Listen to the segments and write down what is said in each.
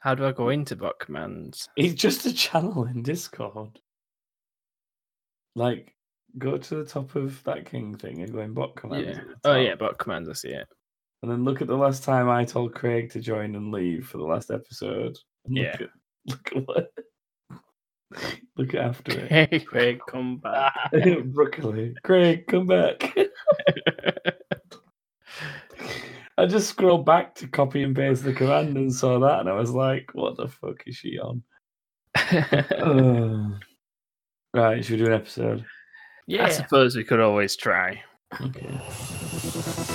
How do I go into bot commands? It's just a channel in Discord. Like, go to the top of that king thing and go in bot commands. Yeah. Oh yeah, bot commands. I see it. And then look at the last time I told Craig to join and leave for the last episode. Yeah. Look at, look at what. Look after it. Hey, Craig, come back. Broccoli. Craig, come back. I just scrolled back to copy and paste the command and saw that, and I was like, "What the fuck is she on?" Ugh. right, should we do an episode? Yeah, I suppose we could always try. Okay.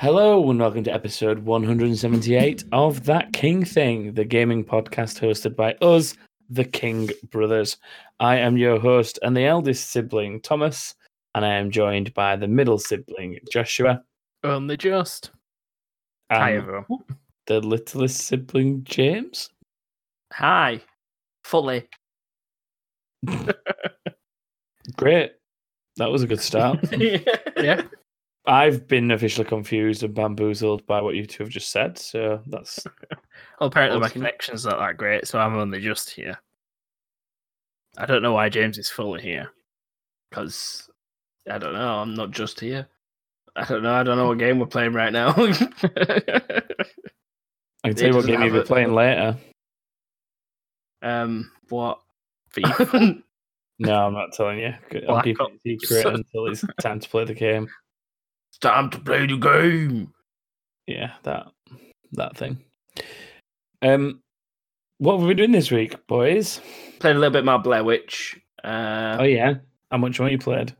Hello and welcome to episode 178 of That King Thing, the gaming podcast hosted by us, the King Brothers. I am your host and the eldest sibling, Thomas, and I am joined by the middle sibling, Joshua, Only just. Hi, and everyone. the littlest sibling, James. Hi. Fully. Great. That was a good start. yeah. I've been officially confused and bamboozled by what you two have just said, so that's Well, apparently my Awesome. connection's not that great, so I'm only just here. I don't know why James is fully here. Because, I don't know, I'm not just here. I don't know, I don't know what game we're playing right now. I can tell you what game you'll be playing later. um, what? No, I'm not telling you. I'll keep it secret until it's time to play the game. It's time to play the game. Yeah, that that thing. Um, what have we been doing this week, boys? Played a little bit more Blair Witch. Uh, Oh yeah, how much more you played?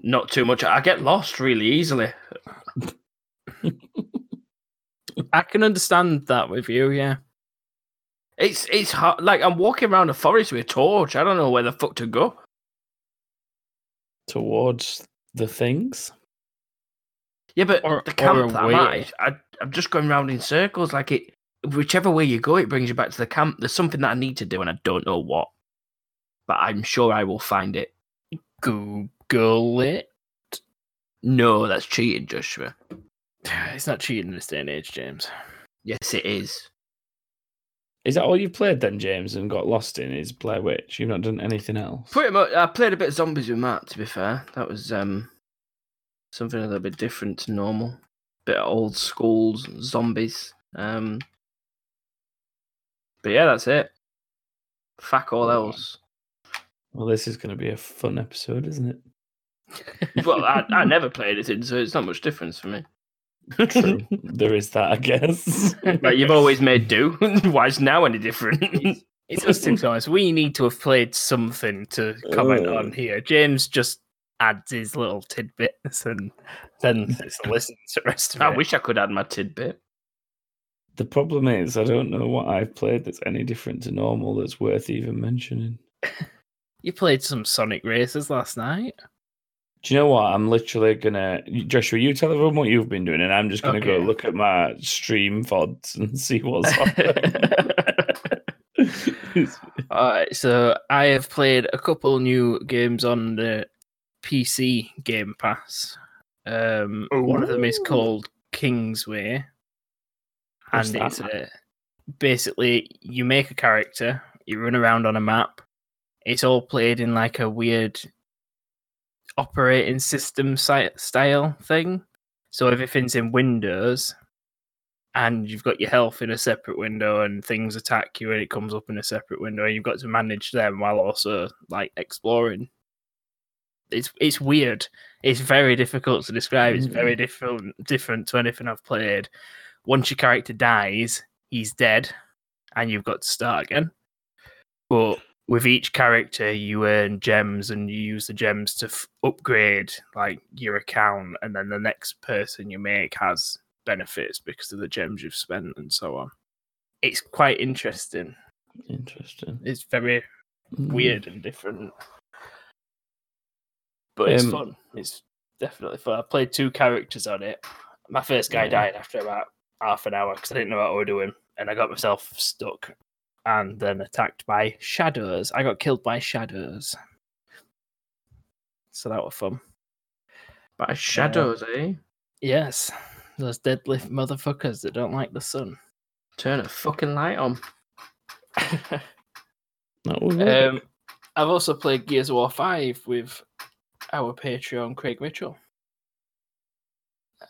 Not too much. I get lost really easily. I can understand that with you, yeah. It's it's hard. Like I'm walking around a forest with a torch. I don't know where the fuck to go. Towards the things. Yeah, but Or- the camp that I'm I, I'm just going round in circles. Like it, whichever way you go, it brings you back to the camp. There's something that I need to do, and I don't know what. But I'm sure I will find it. Google it. No, that's cheating, Joshua. It's not cheating in this day and age, James. Yes, it is. Is that all you've played then, James, and got lost in? Is Blair Witch? You've not done anything else. Pretty much. I played a bit of zombies with Matt. To be fair, that was um something a little bit different to normal. Bit of old school zombies. Um, but yeah, that's it. Fuck all else. Well, this is going to be a fun episode, isn't it? well, I, I never play anything, so it's not much difference for me. True. there is that, I guess. but you've always made do. Why is now any different? It's us two, Thomas. We need to have played something to comment Oh. on here. James just adds his little tidbits and then it's to the rest of I it. wish I could add my tidbit. The problem is, I don't know what I've played that's any different to normal that's worth even mentioning. You played some Sonic Racers last night. Do you know what? I'm literally gonna Joshua. You tell everyone what you've been doing, and I'm just gonna go look at my stream vods and see what's on. Alright, so I have played a couple new games on the PC Game Pass. Um, one of them is called Kingsway, What's and that? it's uh, basically you make a character, you run around on a map. It's all played in like a weird operating system style thing. So everything's in Windows, and you've got your health in a separate window, and things attack you, and it comes up in a separate window, and you've got to manage them while also like exploring. It's it's weird. It's very difficult to describe. It's very different different to anything I've played. Once your character dies, he's dead, and you've got to start again. But with each character, you earn gems, and you use the gems to f- upgrade like your account, and then the next person you make has benefits because of the gems you've spent, and so on. It's quite interesting. Interesting. It's very Mm. weird and different. But it's Um, fun. It's definitely fun. I played two characters on it. My first guy Yeah. died after about half an hour because I didn't know what I was doing, and I got myself stuck, and then attacked by shadows. I got killed by shadows, so that was fun. By shadows, eh? Yes, those deadly motherfuckers that don't like the sun. Turn a fucking light on. Um, I've also played Gears of War 5 with our Patreon, Craig Mitchell.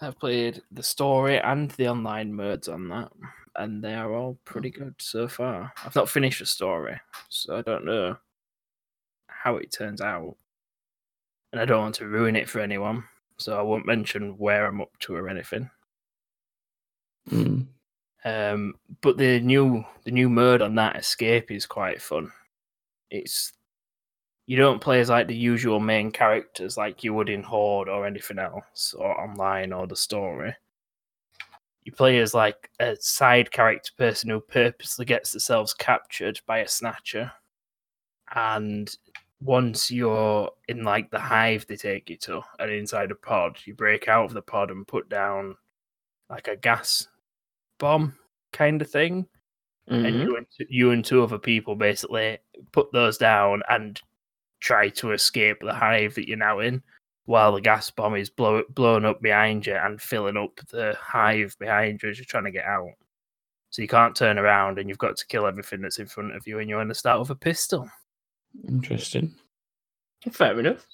I've played the story and the online modes on that, and they are all pretty good so far. I've not finished the story, so I don't know how it turns out. And I don't want to ruin it for anyone, so I won't mention where I'm up to or anything. Mm. Um, but the new the new mode on that escape is quite fun. It's you don't play as like the usual main characters like you would in Horde or anything else or online or the story. You play as like a side character person who purposely gets themselves captured by a snatcher. And once you're in like the hive they take you to and inside a pod, you break out of the pod and put down like a gas bomb kind of thing. And Mhm. you and, you and two other people basically put those down and try to escape the hive that you're now in while the gas bomb is blow, blown up behind you and filling up the hive behind you as you're trying to get out. So you can't turn around and you've got to kill everything that's in front of you and you're going to start with a pistol. Interesting. Fair enough.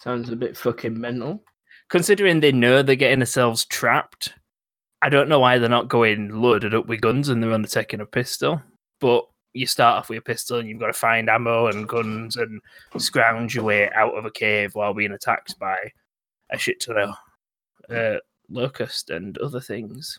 Sounds a bit fucking mental. Considering they know they're getting themselves trapped, I don't know why they're not going loaded up with guns and they're only taking a pistol. But you start off with a pistol and you've got to find ammo and guns and scrounge your way out of a cave while being attacked by a shit ton of uh, locust and other things.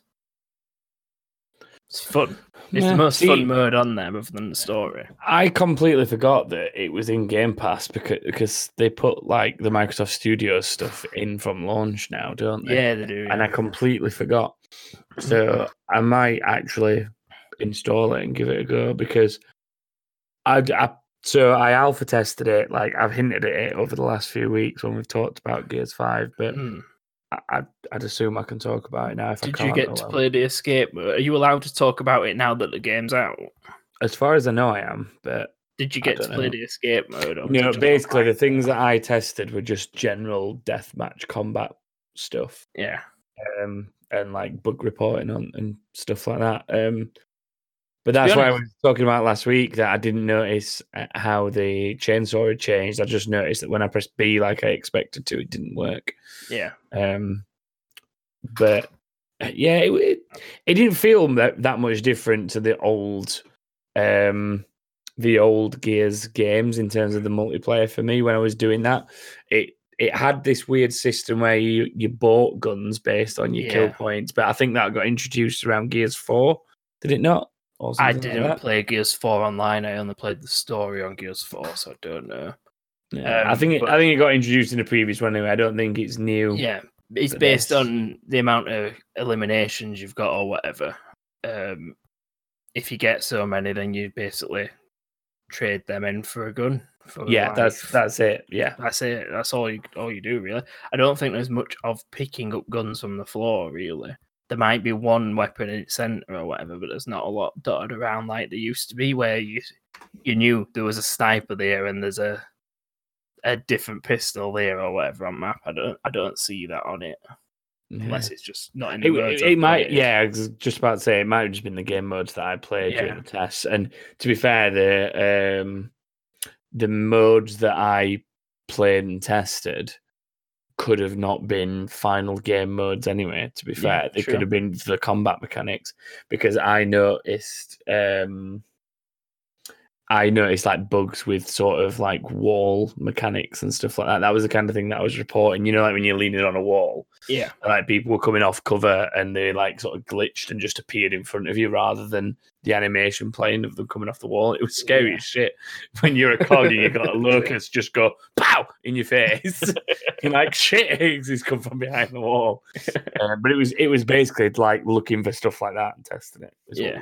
It's fun. It's Yeah, the most see, fun mode on there, other than the story. I completely forgot that it was in Game Pass because because they put like the Microsoft Studios stuff in from launch now, don't they? Yeah, they do. And I completely forgot. So I might actually install it and give it a go because I, I so I alpha tested it. Like I've hinted at it over the last few weeks when we've talked about Gears Five, but Hmm. I, I'd, I'd assume I can talk about it now. If Did you get to play the escape? Are you allowed to talk about it now that the game's out? As far as I know, I am, but Did you get to don't play know. the escape mode? or know, basically the things that I tested were just general deathmatch combat stuff, Yeah. um, and like bug reporting on and stuff like that. Um, but that's why I was talking about last week that I didn't notice uh, how the chainsaw had changed. I just noticed that when I pressed B like I expected to, it didn't work. Yeah. Um, but uh, yeah, it, it it didn't feel that, that much different to the old, um, the old Gears games in terms of the multiplayer for me when I was doing that. It it had this weird system where you you bought guns based on your kill points, but I think that got introduced around Gears Four. Did it not? I didn't that? play Gears 4 online. I only played the story on Gears 4, so I don't know. Yeah, I um, think it, but- I think it got introduced in the previous one anyway. I don't think it's new. Yeah. It's based this. on the amount of eliminations you've got or whatever. Um, if you get so many, then you basically trade them in for a gun. For yeah, that's that's it. Yeah. That's it. That's all you all you do really. I don't think there's much of picking up guns from the floor really. There might be one weapon in its center or whatever, but there's not a lot dotted around like there used to be, where you you knew there was a sniper there and there's a a different pistol there or whatever on map. I don't I don't see that on it unless it's just not in the It, it, it might, yeah. I was just about to say it might have just been the game modes that I played during the tests. And to be fair, the um, the modes that I played and tested could have not been final game modes anyway. To be Yeah, fair, they sure. could have been the combat mechanics because I noticed. Um, I noticed like bugs with sort of like wall mechanics and stuff like that. That was the kind of thing that I was reporting. You know, like when you're leaning on a wall, Yeah. like people were coming off cover and they like sort of glitched and just appeared in front of you rather than the animation playing of them coming off the wall. It was scary Yeah. as shit when you're a cog and you got a locust just go pow in your face. you're like shit, he's come from behind the wall. Uh, but it was it was basically like looking for stuff like that and testing it. Yeah.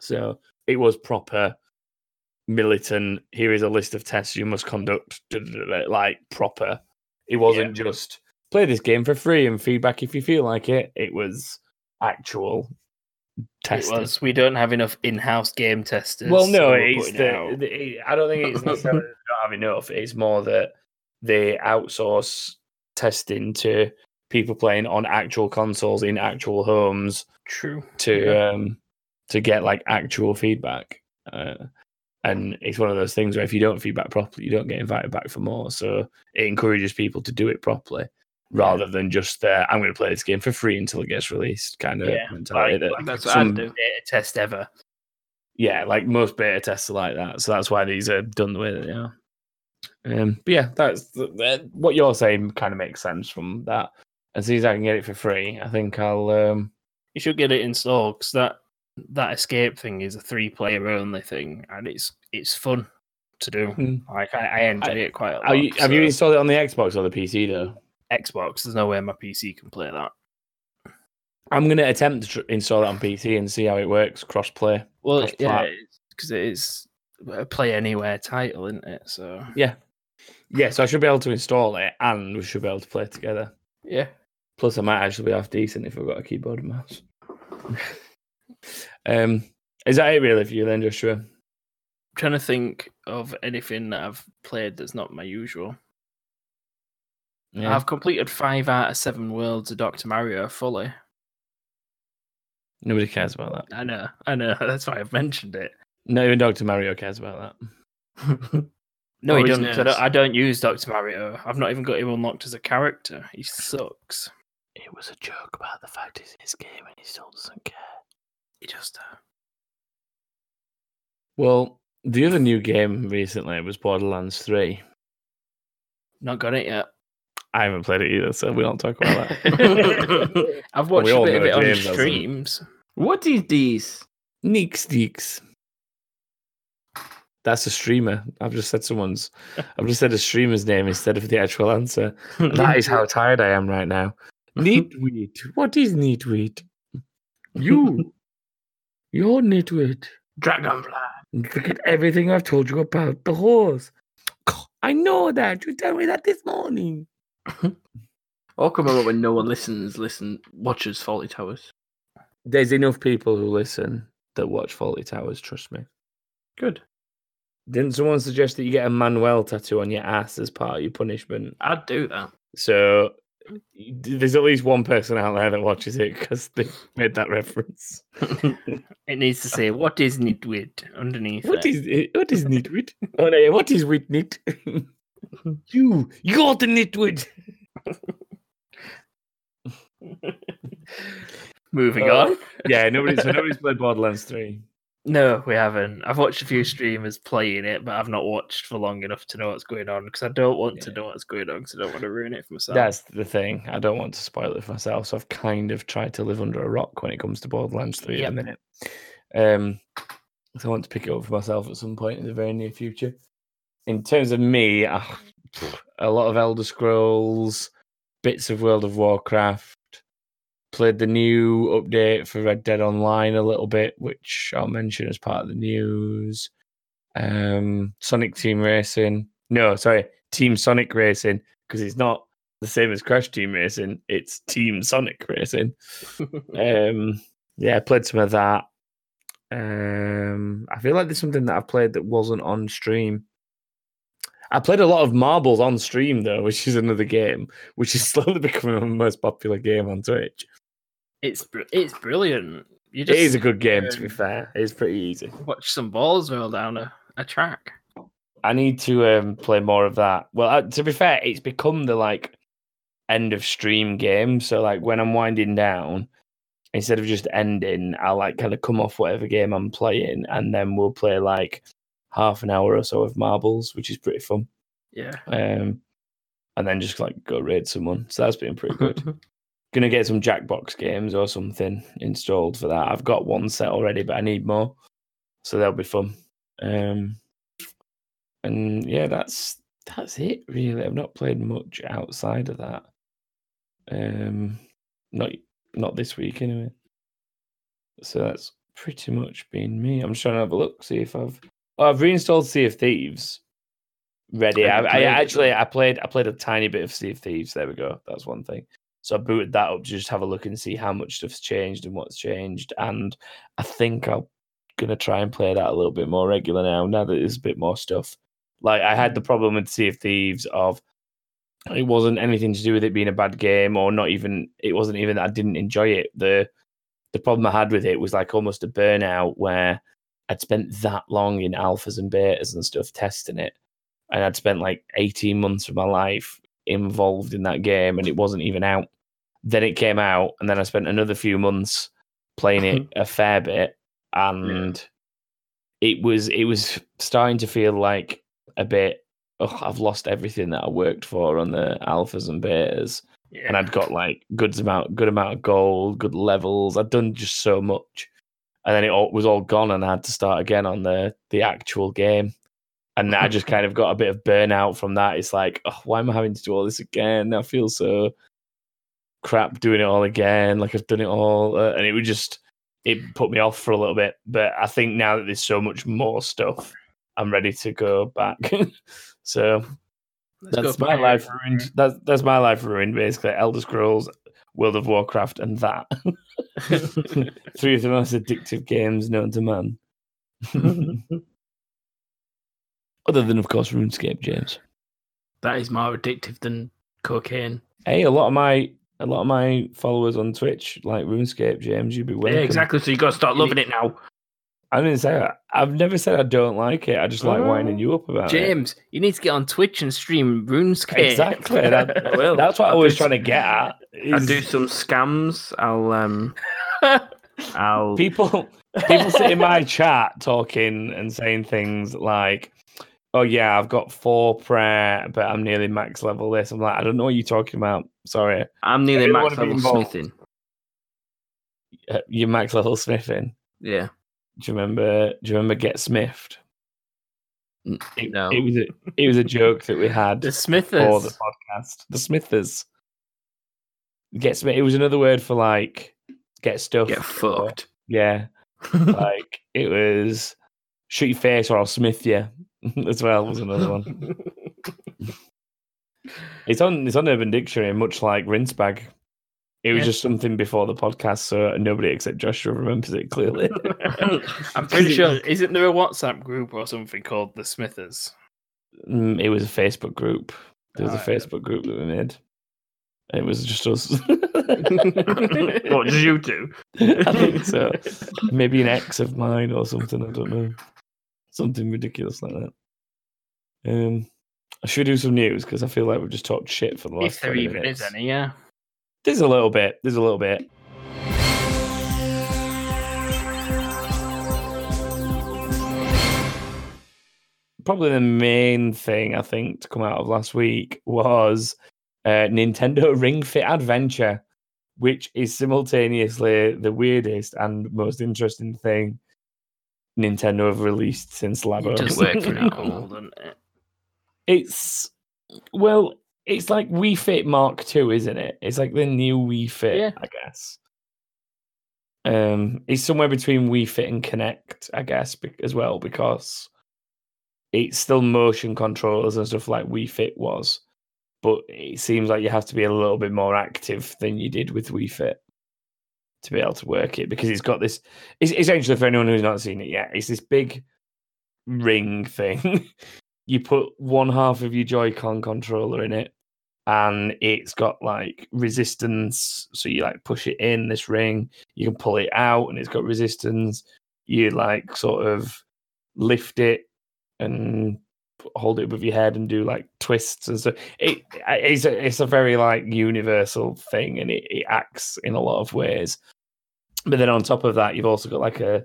So it was proper militant. Here is a list of tests you must conduct. Like proper. It wasn't just play this game for free and feedback if you feel like it. It was actual It testing. was. We don't have enough in-house game testers. Well, no, it's the, the- I don't think it's necessarily don't have enough. It's more that they outsource testing to people playing on actual consoles in actual homes true. to Yeah. um to get like actual feedback. Uh, and it's one of those things where if you don't feedback properly, you don't get invited back for more. So it encourages people to do it properly rather than just uh, I'm going to play this game for free until it gets released kind of Yeah, mentality. like- like That's what some- I'd do. Beta test ever. yeah, like most beta tests are like that. So that's why these are done the way that they are. Um, but yeah, that's that, what you're saying. Kind of makes sense from that. As soon as I can get it for free, I think I'll. Um, You should get it installed because that that escape thing is a three-player only thing, and it's it's fun to do. Hmm. Like I, I enjoy it quite a lot. you, have you installed it on the Xbox or the PC though? Xbox? There's no way my PC can play that. I'm going to attempt to install it on PC and see how it works cross play. Well, Cross yeah, because it is a play anywhere title, isn't it? So Yeah, yeah. So I should be able to install it, and we should be able to play together. yeah, Plus, I might actually be half decent if I've got a keyboard and mouse. um, is that it really for you then, Joshua? I'm trying to think of anything that I've played that's not my usual. Yeah. I've completed five out of seven worlds of Doctor Mario fully. Nobody cares about that. I know, I know. That's why I've mentioned it. Not even Dr. Mario cares about that. No, Or he doesn't. 'cause I nurse. don't, I don't use Doctor Mario. I've not even got him unlocked as a character. He sucks. It was a joke about the fact he's in his game and he still doesn't care. He just. Uh, Well, the other new game recently was Borderlands 3. not got it yet. I haven't played it either, so we don't talk about that. I've watched a bit of know it on James hasn't. streams. What is these? Neeks Deeks. That's a streamer. I've just said someone's. I've just said a streamer's name instead of the actual answer. And that is how tired I am right now. Neatweed. What is Neatweed? You. You're Neatweed. Dragonfly. Forget everything I've told you about the horse. I know that. You tell me that this morning. I'll come over when no one listens, listen, watches Fawlty Towers. There's enough people who listen that watch Fawlty Towers, trust me. Good. Didn't someone suggest that you get a Manuel tattoo on your ass as part of your punishment? I'd do that. So there's at least one person out there that watches it because they made that reference. It needs to say what is nitwit underneath. What it. is it? What is nitwit? Oh no, what is with nit? you, you're the nitwit. Moving Uh, on. Yeah, nobody. So nobody's played Borderlands Three. No, we haven't. I've watched a few streamers playing it, but I've not watched for long enough to know what's going on because I don't want to know what's going on because I don't want to ruin it for myself. That's the thing. I don't want to spoil it for myself, so I've kind of tried to live under a rock when it comes to Borderlands 3 Yep. at the minute. Um, so I want to pick it up for myself at some point in the very near future. In terms of me, ah, a lot of Elder Scrolls, bits of World of Warcraft, played the new update for Red Dead Online a little bit, which I'll mention as part of the news. Um, Sonic Team Racing. No, sorry, Team Sonic Racing, because it's not the same as Crash Team Racing. It's Team Sonic Racing. um, yeah, I played some of that. Um, I feel like there's something that I played that wasn't on stream. I played a lot of marbles on stream though, which is another game, which is slowly becoming the most popular game on Twitch. It's br- it's brilliant. You just is a good game, to be um, fair. It's pretty easy. watch some balls roll down a, a track. I need to um, play more of that. Well, uh, to be fair, it's become the like end of stream game. So like when I'm winding down, instead of just ending, I'll like kind of come off whatever game I'm playing, and then we'll play like half an hour or so of marbles, which is pretty fun. Yeah. Um, and then just like go raid someone. So that's been pretty good. Gonna get some Jackbox games or something installed for that. I've got one set already, but I need more, so that'll be fun. Um, and yeah, that's that's it really. I've not played much outside of that. Um, not not this week anyway. So that's pretty much been me. I'm just trying to have a look, see if I've oh, I've reinstalled Sea of Thieves. Ready. I, I actually I played I played a tiny bit of Sea of Thieves. There we go. That's one thing. So I booted that up to just have a look and see how much stuff's changed and what's changed. And I think I'm gonna try and play that a little bit more regular now. Now that there's a bit more stuff. Like I had the problem with Sea of Thieves of it wasn't anything to do with it being a bad game or not even it wasn't even that I didn't enjoy it. The the problem I had with it was like almost a burnout where I'd spent that long in alphas and betas and stuff testing it. And I'd spent like 18 months of my life involved in that game and it wasn't even out. Then it came out, and then I spent another few months playing it a fair bit, and yeah. it was it was starting to feel like a bit. Oh, I've lost everything that I worked for on the alphas and betas, yeah. and I'd got like good amount good amount of gold, good levels. I'd done just so much, and then it all, was all gone, and I had to start again on the the actual game and I just kind of got a bit of burnout from that. It's like, oh, why am I having to do all this again? I feel so crap doing it all again. Like I've done it all, uh, and it would just it put me off for a little bit. But I think now that there's so much more stuff, I'm ready to go back. so Let's that's my life ruined. That's that's my life ruined. Basically, Elder Scrolls, World of Warcraft, and that three of the most addictive games known to man. Other than, of course, RuneScape, James. That is more addictive than cocaine. Hey, a lot of my a lot of my followers on Twitch like RuneScape, James. You'd be welcome. Yeah, exactly. So you got to start loving it now. I didn't say that. I've never said I don't like it. I just like oh, winding you up about James, it. James, you need to get on Twitch and stream RuneScape. Exactly. That, that's what I'll I was trying to get at. Is... I'll do some scams. I'll um I'll people people sit in my chat talking and saying things like oh yeah, I've got four prayer, but I'm nearly max level this. I'm like, I don't know what you're talking about. Sorry. I'm nearly max level smithing. Uh, you're max level smithing. Yeah. Do you remember? Do you remember get smithed? It, no. It was a it was a joke that we had the Smithers for the podcast. The Smithers. Get smith. It was another word for like get stuff. Get fucked. yeah. like it was shoot your face or I'll smith you. as well was another one. it's on it's on Urban Dictionary, much like rinse bag. It was yeah. just something before the podcast, so nobody except Joshua remembers it clearly. I'm pretty sure isn't there a WhatsApp group or something called the Smithers? Mm, it was a Facebook group. There was a Facebook group that we made. It was just us. what did you do? I think so. Maybe an ex of mine or something. I don't know something ridiculous like that. Um, I should do some news because I feel like we've just talked shit for the last. If there even minutes. is any, yeah. There's a little bit. There's a little bit. Probably the main thing I think to come out of last week was uh, Nintendo Ring Fit Adventure, which is simultaneously the weirdest and most interesting thing Nintendo have released since Labo. Just working out all, doesn't it? It's well, it's like Wii Fit Mark Two, isn't it? It's like the new Wii Fit, yeah. I guess. Um, it's somewhere between Wii Fit and Kinect, I guess, as well, because it's still motion controllers and stuff like Wii Fit was, but it seems like you have to be a little bit more active than you did with Wii Fit to be able to work it because it's got this. It's essentially for anyone who's not seen it yet, it's this big ring thing. you put one half of your Joy-Con controller in it, and it's got like resistance. So you like push it in this ring, you can pull it out, and it's got resistance. You like sort of lift it and hold it above your head and do like twists and stuff. It, it's a, it's a very like universal thing, and it, it acts in a lot of ways. But then on top of that, you've also got like a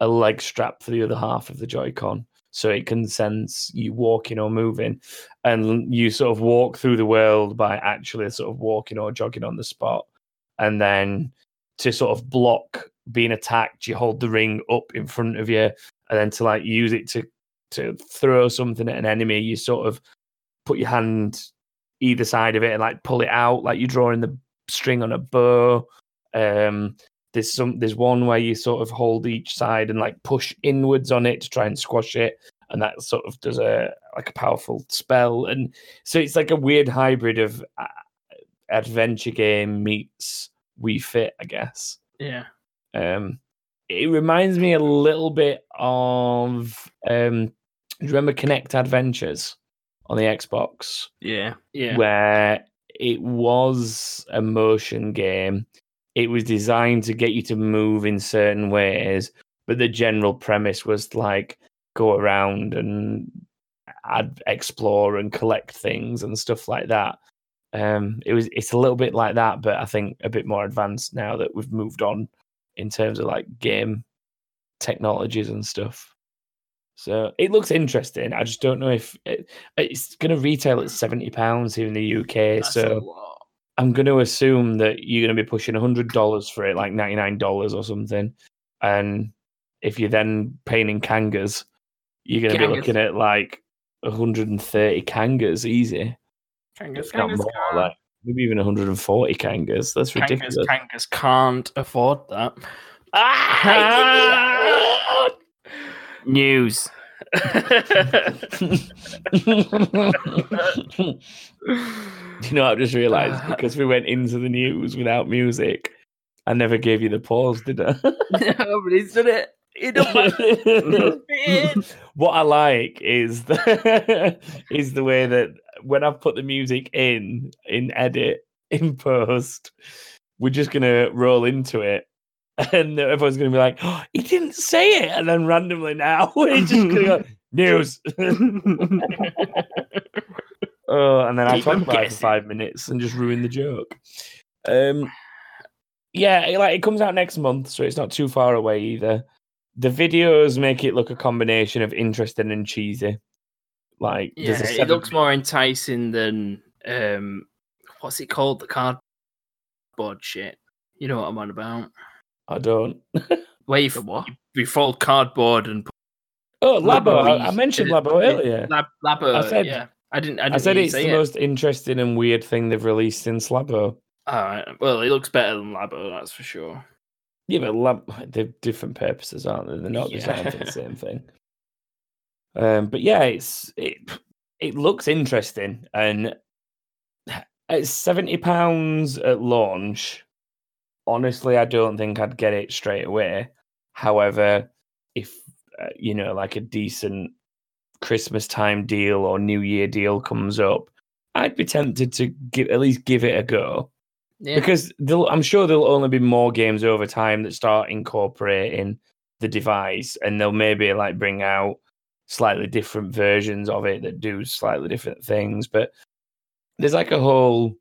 a leg strap for the other half of the Joy-Con, so it can sense you walking or moving, and you sort of walk through the world by actually sort of walking or jogging on the spot, and then to sort of block being attacked, you hold the ring up in front of you, and then to like use it to to throw something at an enemy, you sort of put your hand either side of it and like pull it out, like you're drawing the string on a bow. Um, there's some there's one where you sort of hold each side and like push inwards on it to try and squash it, and that sort of does a like a powerful spell. And so it's like a weird hybrid of uh, adventure game meets Wii Fit, I guess. Yeah. Um, it reminds me a little bit of um, do you remember Kinect Adventures on the Xbox, Yeah. Yeah. where it was a motion game. It was designed to get you to move in certain ways, but the general premise was like go around and ad- explore and collect things and stuff like that. Um, it was it's a little bit like that, but I think a bit more advanced now that we've moved on in terms of like game technologies and stuff. So it looks interesting. I just don't know if it, it's going to retail at seventy pounds here in the UK. That's so. I'm going to assume that you're going to be pushing hundred dollars for it, like ninety nine dollars or something. And if you're then paying in kangas, you're going to be looking at like 130 kangas easy. Kangas, Kangas, more, can't- like maybe even 140 kangas. That's Kangas, ridiculous. Kangas can't afford that. Ah! News. you know, I've just realised because we went into the news without music, I never gave you the pause, did I? Done it. What I like is the is the way that when I've put the music in in edit in post, we're just gonna roll into it. And everyone's gonna be like, oh, he didn't say it, and then randomly now we're just gonna go news. oh, and then I talk them about it for five minutes and just ruin the joke. Um, yeah, it- like it comes out next month, so it's not too far away either. The videos make it look a combination of interesting and cheesy. Like, yeah, there's a it looks more enticing than um, what's it called? The cardboard shit. You know what I'm on about? I don't. Where you, The what? you, you fold cardboard and put Oh, Labo! I, I mentioned Labo earlier. lab, labo. I said- yeah. I didn't. I, I didn't said it's say the it. most interesting and weird thing they've released since Labo. All right. Well, it looks better than Labo, that's for sure. Yeah, but lab they're different purposes, aren't they? They're not designed for the same thing. Um, but yeah, it's it it looks interesting, and at seventy pounds at launch, honestly, I don't think I'd get it straight away. However, if uh, you know, like a decent Christmas time deal or New Year deal comes up, I'd be tempted to give at least give it a go Yeah. because I'm sure there'll only be more games over time that start incorporating the device, and they'll maybe like bring out slightly different versions of it that do slightly different things. But there's like a whole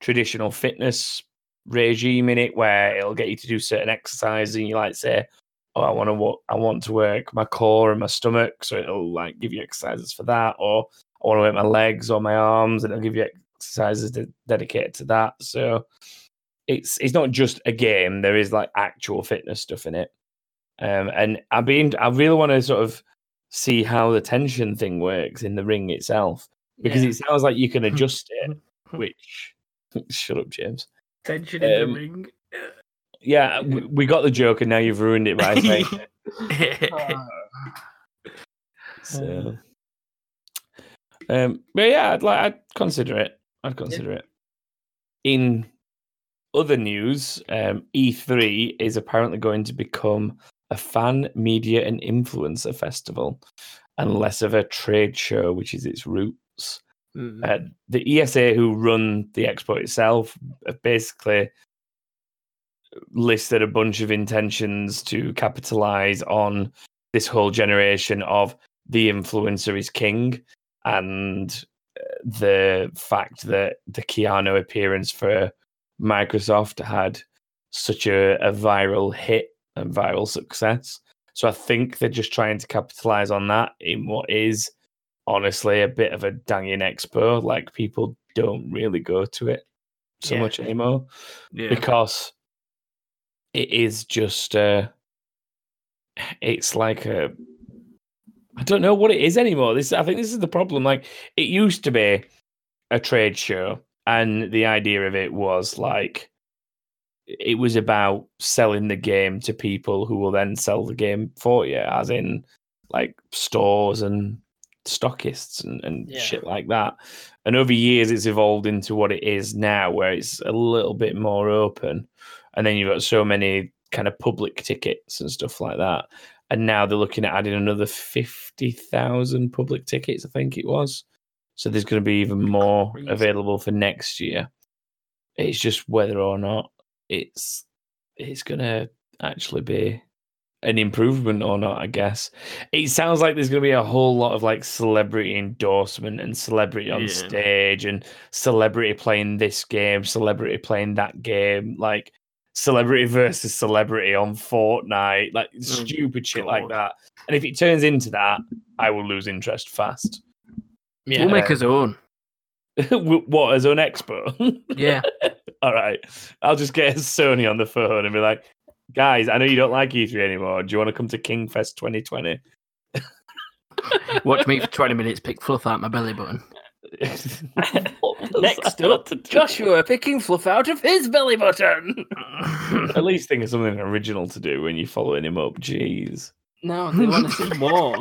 traditional fitness regime in it where it'll get you to do certain exercises, and you like say, "Oh, I want to I want to work my core and my stomach," so it'll like give you exercises for that, or I want to work my legs or my arms, and it'll give you exercises de- dedicated to that. So it's it's not just a game. There is like actual fitness stuff in it. Um, and I've been I really want to sort of see how the tension thing works in the ring itself because Yeah. it sounds like you can hmm. adjust it. Hmm. Hmm. Which shut up, James. Tension in um, the ring. Yeah, we, we got the joke, and now you've ruined it by saying it. So, um, but yeah, I'd like I'd consider it. I'd consider it. In other news, um, E3 is apparently going to become a fan, media, and influencer festival, and less of a trade show, which is its roots. Mm. Uh, the ESA who run the expo itself basically listed a bunch of intentions to capitalize on this whole generation of the influencer is king and uh, the fact that the Keanu appearance for Microsoft had such a, a viral hit and viral success. So I think they're just trying to capitalize on that in what is honestly a bit of a danging expo. Like people don't really go to it so Yeah. much anymore yeah. because it is just uh it's like a I don't know what it is anymore. This I think this is the problem. Like it used to be a trade show and the idea of it was like it was about selling the game to people who will then sell the game for you as in like stores and stockists and, and Yeah. shit like that. And over years, it's evolved into what it is now, where it's a little bit more open. And then you've got so many kind of public tickets and stuff like that. And now they're looking at adding another 50,000 public tickets, I think it was. So there's going to be even more available for next year. It's just whether or not it's it's going to actually be an improvement or not, I guess. It sounds like there's going to be a whole lot of like celebrity endorsement and celebrity on Yeah. stage and celebrity playing this game, celebrity playing that game, like celebrity versus celebrity on Fortnite, like mm, stupid shit like that. And if it turns into that, I will lose interest fast. Yeah. We'll make his own. what as an expo? Yeah. All right. I'll just get Sony on the phone and be like, guys, I know you don't like E3 anymore. Do you want to come to Kingfest 2020? Watch me for 20 minutes pick fluff out of my belly button. Next up, Joshua picking fluff out of his belly button. At least think of something original to do when you're following him up. Jeez. No, they want to see more.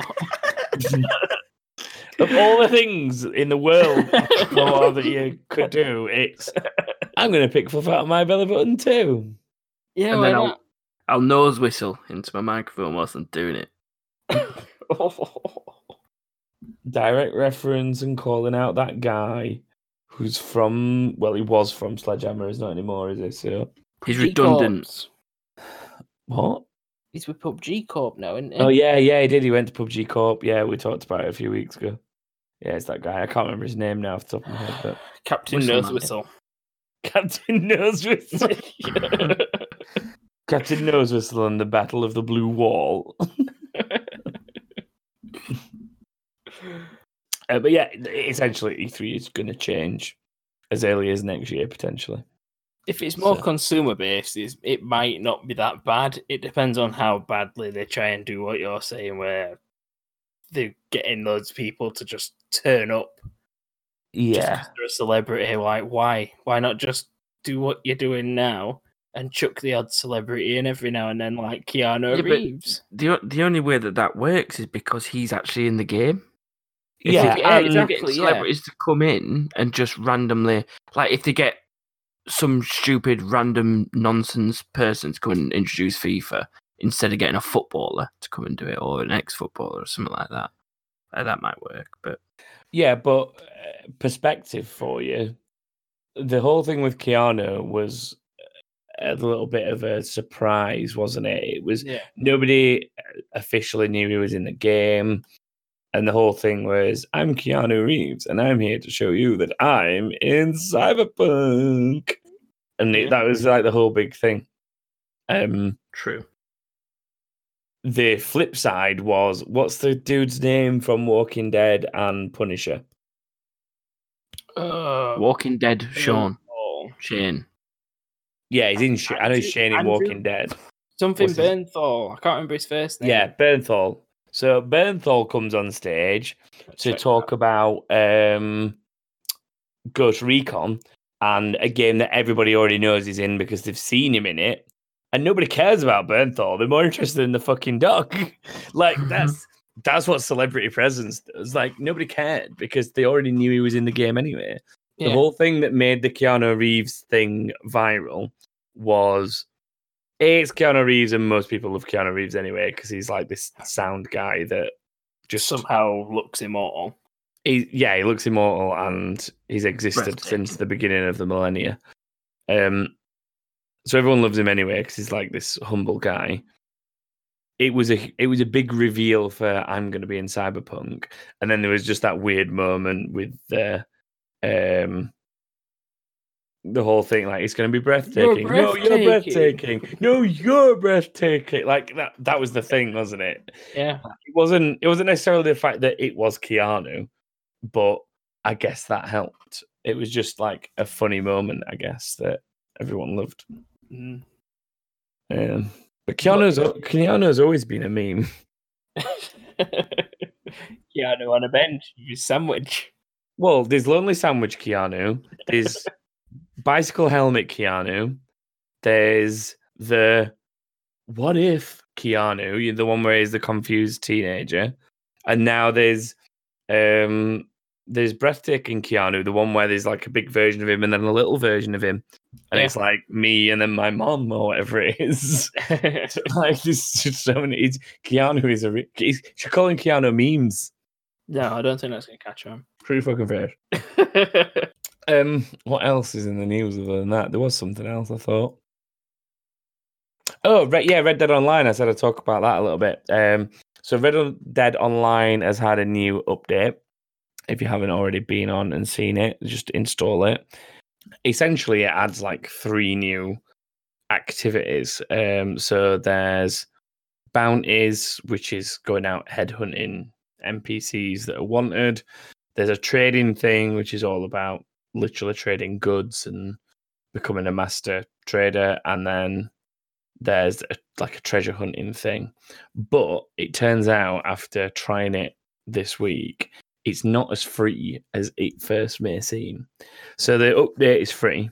Of all the things in the world more that you could do, it's I'm going to pick fluff out of my belly button too. Yeah, And why then I'll- not? I'll nose whistle into my microphone whilst I'm doing it. Direct reference and calling out that guy who's from, well, he was from Sledgehammer, he's not anymore, is he? So, He's redundant. Corps. what? He's with PUBG Corp now, isn't he? Oh, yeah, yeah, he did. He went to PUBG Corp. Yeah, we talked about it a few weeks ago. Yeah, it's that guy. I can't remember his name now off the top of my head, but Captain Nose Whistle. Captain Nose Whistle. Captain Nose Whistle and the Battle of the Blue Wall. Uh, but yeah, essentially, E3 is going to change as early as next year, potentially. If it's more So- consumer based, it might not be that bad. It depends on how badly they try and do what you're saying, where they're getting loads of people to just turn up. Yeah. Just they're a celebrity. Like, why? Why not just do what you're doing now and chuck the odd celebrity in every now and then, like Keanu Yeah, Reeves? The, the only way that that works is because he's actually in the game. If Yeah, get, yeah, exactly, get yeah. to come in and just randomly, like if they get some stupid random nonsense person to come and introduce FIFA instead of getting a footballer to come and do it or an ex-footballer or something like that, uh, that might work. But Yeah, but uh, perspective for you. The whole thing with Keanu was a little bit of a surprise, wasn't it? It was Yeah. nobody officially knew he was in the game. And the whole thing was, I'm Keanu Reeves, and I'm here to show you that I'm in Cyberpunk. And it- that was like the whole big thing. Um, true. the flip side was, what's the dude's name from Walking Dead and Punisher? Uh, Walking Dead, Sean, oh, Shane. Yeah, he's in. Sh- I know Shane in Andrew- Walking Dead. Something What's his- I can't remember his first name. Yeah, Bernthal. So Bernthal comes on stage to Check that talk about um, Ghost Recon and a game that everybody already knows he's in because they've seen him in it, and nobody cares about Bernthal. They're more interested in the fucking dog. like that's that's what celebrity presence does. Like nobody cared because they already knew he was in the game anyway. The whole thing that made the Keanu Reeves thing viral was A, it's Keanu Reeves, and most people love Keanu Reeves anyway because he's like this sound guy that just somehow looks immortal. he, yeah, he looks immortal and he's existed since the beginning of the millennia. Um, so everyone loves him anyway because he's like this humble guy. It was a it was a big reveal for I'm going to be in Cyberpunk, and then there was just that weird moment with the um the whole thing like it's going to be breathtaking. No, you're breathtaking. breathtaking. No, you're breathtaking. Like that that was the thing, wasn't it? Yeah. it wasn't it wasn't necessarily the fact that it was Keanu, but I guess that helped. It was just like a funny moment, I guess, that everyone loved. Mm. Um, but Keanu's Keanu's always been a meme. Keanu on a bench, his sandwich. Well, there's Lonely Sandwich Keanu, there's Bicycle Helmet Keanu, there's the What If Keanu, the one where he's the confused teenager, and now there's Um, there's breathtaking Keanu, the one where there's like a big version of him and then a little version of him, and Yeah. it's like me and then my mom or whatever it is. like there's just so many. It's, Keanu is a. re- should call him Keanu memes. No, I don't think that's gonna catch on. Pretty fucking fair. Um, what else is in the news other than that? There was something else I thought. Oh, Red, yeah, Red Dead Online. I said I'd talk about that a little bit. Um, so Red Dead Online has had a new update. If you haven't already been on and seen it, just install it. Essentially, it adds like three new activities. Um, so there's bounties, which is going out headhunting NPCs that are wanted. There's a trading thing, which is all about literally trading goods and becoming a master trader. And then there's a, like a treasure hunting thing. But it turns out after trying it this week, it's not as free as it first may seem. So the update is free.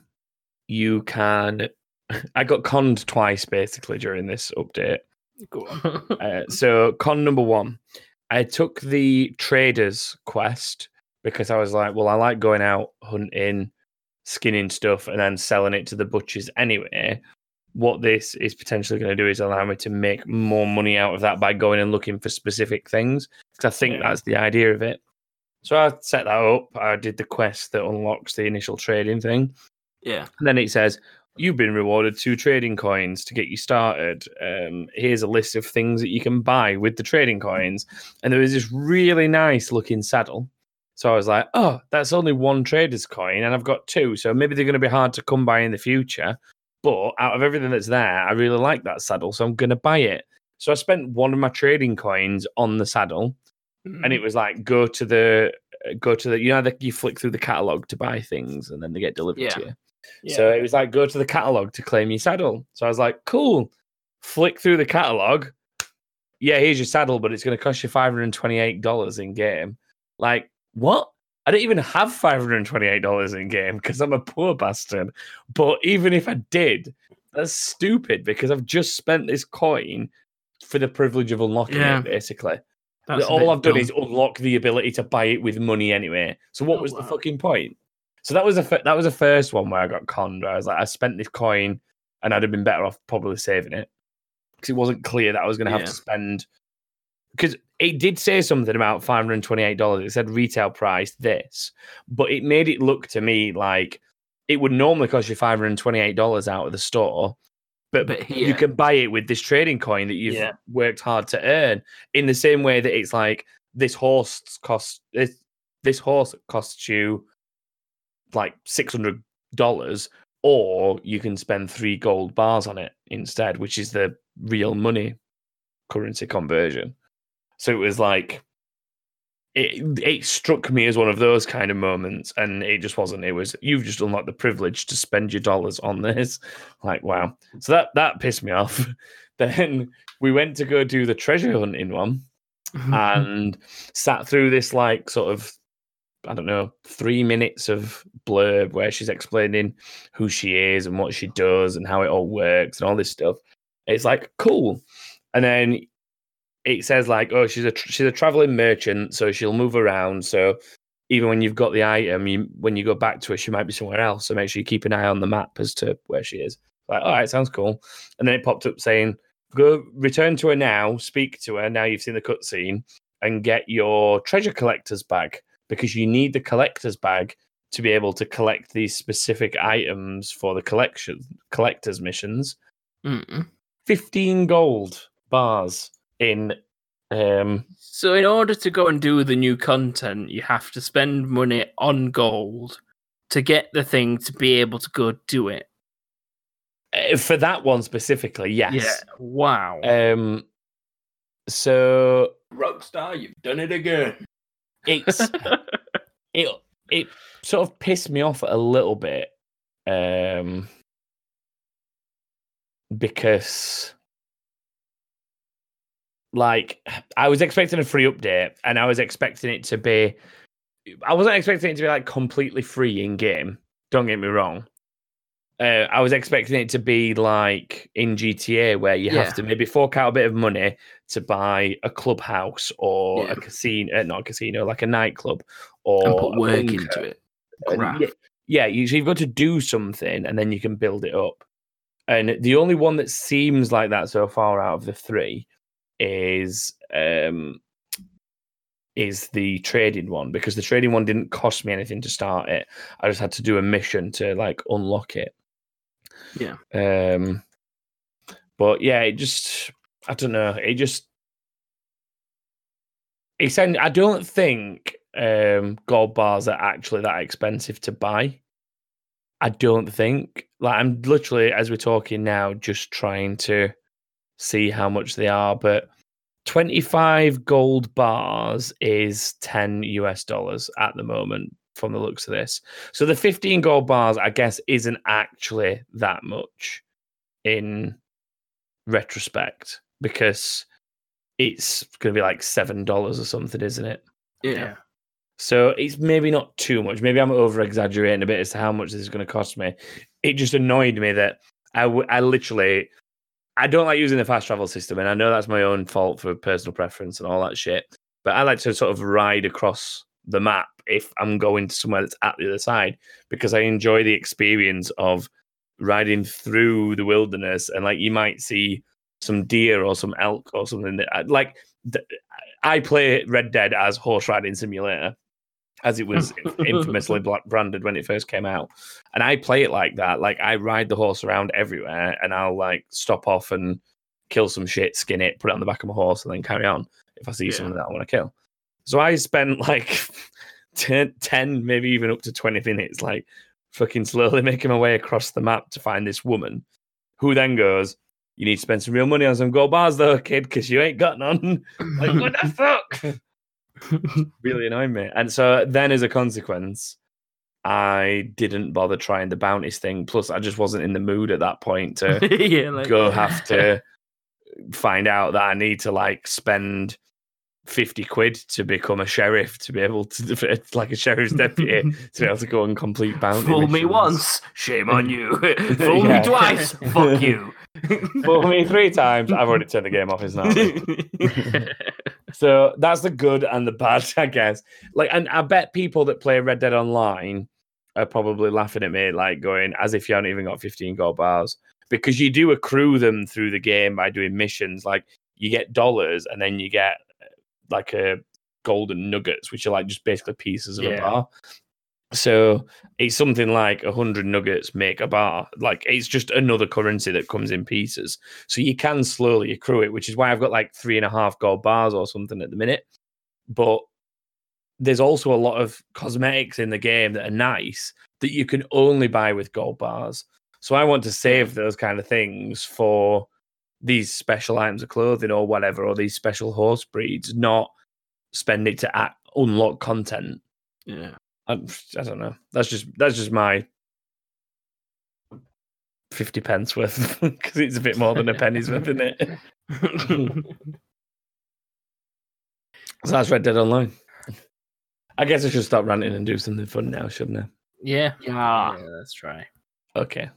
You can. I got conned twice basically during this update. Go on. Uh, so con number one, I took the traders quest because I was like, well, I like going out hunting, skinning stuff, and then selling it to the butchers anyway. What this is potentially going to do is allow me to make more money out of that by going and looking for specific things because I think Yeah. that's the idea of it. So I set that up. I did the quest that unlocks the initial trading thing. yeah. And then it says, You've been rewarded two trading coins to get you started. Um, here's a list of things that you can buy with the trading coins. And there was this really nice looking saddle. So I was like, Oh, that's only one trader's coin, and I've got two. So maybe they're going to be hard to come by in the future. But out of everything that's there, I really like that saddle. So I'm going to buy it. So I spent one of my trading coins on the saddle and it was like go to the go to the you know that you flick through the catalog to buy things and then they get delivered Yeah. to you yeah. so it was like go to the catalog to claim your saddle so i was like cool flick through the catalog yeah here's your saddle but it's going to cost you $528 in game like what i don't even have $528 in game because i'm a poor bastard but even if i did that's stupid because i've just spent this coin for the privilege of unlocking Yeah. it basically That's all I've done dumb. is unlock the ability to buy it with money anyway. So what Oh, was the fucking point? So that was a that was the first one where I got conned. Where I was like, I spent this coin, and I'd have been better off probably saving it because it wasn't clear that I was going to have Yeah. to spend. Because it did say something about five hundred twenty-eight dollars. It said retail price this, but it made it look to me like it would normally cost you five hundred twenty-eight dollars out of the store. But, But you can buy it with this trading coin that you've Yeah. worked hard to earn in the same way that it's like this horse costs this this horse costs you like six hundred dollars, or you can spend three gold bars on it instead, which is the real money currency conversion. So it was like it it struck me as one of those kind of moments, and it just wasn't. It was you've just unlocked the privilege to spend your dollars on this. Like wow, so that that pissed me off. then we went to go do the treasure hunting one and sat through this like sort of I don't know three minutes of blurb where she's explaining who she is and what she does and how it all works and all this stuff. It's like cool, and then it says like oh she's a she's a traveling merchant so she'll move around. So even when you've got the item you when you go back to her she might be somewhere else. So make sure you keep an eye on the map as to where she is. Like all right sounds cool. And then it popped up saying go return to her now speak to her now you've seen the cutscene and get your treasure collector's bag because you need the collector's bag to be able to collect these specific items for the collection collector's missions Mm-mm. 15 gold bars in um So, in order to go and do the new content, you have to spend money on gold to get the thing to be able to go do it. eh, for that one specifically yes Yeah. Wow. um so Rockstar, you've done it again. It's it it sort of pissed me off a little bit um because like I was expecting a free update and I was expecting it to be I wasn't expecting it to be like completely free in game don't get me wrong uh, I was expecting it to be like in GTA where you Yeah. have to maybe fork out a bit of money to buy a clubhouse or Yeah. a casino, uh, not a casino, like a nightclub or and put work bunker. into it. And yeah, you, so you've got to do something and then you can build it up. And the only one that seems like that so far out of the three is um is the trading one because the trading one didn't cost me anything to start it. I just had to do a mission to like unlock it. Yeah. Um but yeah, it just I don't know. It just it's I don't think um gold bars are actually that expensive to buy. I don't think. Like I'm literally as we're talking now just trying to see how much they are, but 25 gold bars is 10 US dollars at the moment from the looks of this. So the 15 gold bars I guess isn't actually that much in retrospect because it's going to be like $7 or something, isn't it? Yeah. So it's maybe not too much. Maybe I'm over exaggerating a bit as to how much this is going to cost me. It just annoyed me that I, w- I literally I don't like using the fast travel system, and I know that's my own fault for personal preference and all that shit. But I like to sort of ride across the map if I'm going to somewhere that's at the other side because I enjoy the experience of riding through the wilderness and like you might see some deer or some elk or something that uh, like th- I play Red Dead as horse riding simulator as it was infamously branded when it first came out and I play it like that like I ride the horse around everywhere and I'll like stop off and kill some shit skin it put it on the back of my horse and then carry on if I see Yeah. something that I want to kill so I spent like 10, 10 maybe even up to 20 minutes like fucking slowly making my way across the map to find this woman who then goes you need to spend some real money on some gold bars though kid because you ain't got none like what the fuck really annoyed me. And so then, as a consequence, I didn't bother trying the bounties thing. Plus, I just wasn't in the mood at that point to yeah, like go have to find out that I need to like spend 50 quid to become a sheriff to be able to, like a sheriff's deputy, to be able to go and complete bounty. Fool me once, shame on you. Fool Yeah. me twice, fuck you. Fool me three times. I've already turned the game off. It's not. So that's the good and the bad, I guess. Like, and I bet people that play Red Dead Online are probably laughing at me, like going as if you haven't even got 15 gold bars because you do accrue them through the game by doing missions. Like, you get dollars and then you get like a golden nuggets, which are like just basically pieces of a bar. So it's something like a hundred nuggets make a bar. Like it's just another currency that comes in pieces. So you can slowly accrue it, which is why I've got like three and a half gold bars or something at the minute. But there's also a lot of cosmetics in the game that are nice that you can only buy with gold bars. So I want to save those kind of things for these special items of clothing or whatever, or these special horse breeds, not spend it to a- unlock content. yeah. I, I don't know. That's just that's just my fifty pence worth because it's a bit more than a penny's worth, isn't it? So that's Red Dead Online. I guess I should stop ranting and do something fun now, shouldn't I? yeah. Yeah. Yeah, let's try. Okay.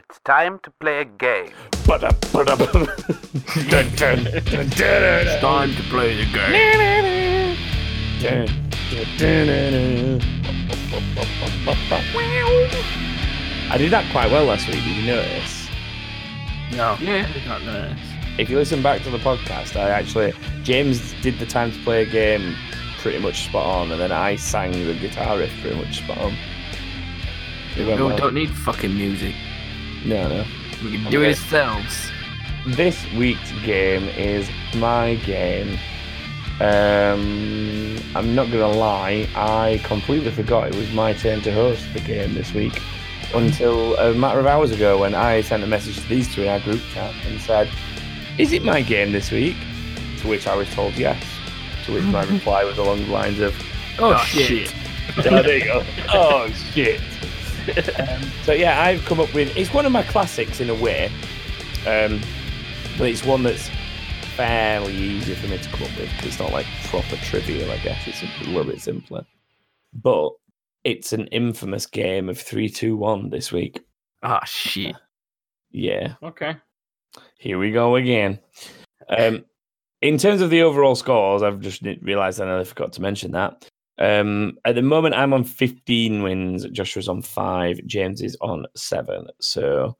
It's time to play a game. Dun, dun, dun, dun, dun, Time to play the game. dun, dun, dun, dun, dun. I did that quite well last week. Did you notice? No. Yeah. I did not know this. if you listen back to the podcast, I actually James did the time to play a game pretty much spot on, and then I sang the guitar riff pretty much spot on. It went We well. don't need fucking music. No, no. We can do it ourselves. This week's game is my game. Um, I'm not gonna lie, I completely forgot it was my turn to host the game this week until a matter of hours ago when I sent a message to these two in our group chat and said, "Is it my game this week?" To which I was told yes. To which my reply was along the lines of, Oh, "Oh shit. shit." oh, there you go. Oh shit. Um, so yeah, I've come up with. It's one of my classics in a way, um, but it's one that's fairly easy for me to come up with. 'cause It's not like proper trivial, I guess. It's a little bit simpler, but it's an infamous game of three, two, one this week. Oh shit. Yeah. Okay. Here we go again. Um, in terms of the overall scores, I've just realised I nearly forgot to mention that. Um, at the moment, I'm on 15 wins. Joshua's on five. James is on seven. So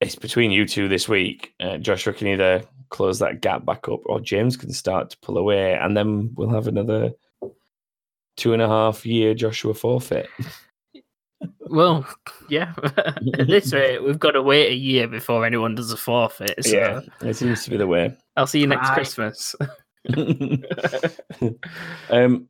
it's between you two this week. Uh, Joshua can either close that gap back up, or James can start to pull away, and then we'll have another two and a half year Joshua forfeit. Well, yeah. At this rate, we've got to wait a year before anyone does a forfeit. So Yeah, it seems to be the way. I'll see you next Right. Christmas. um,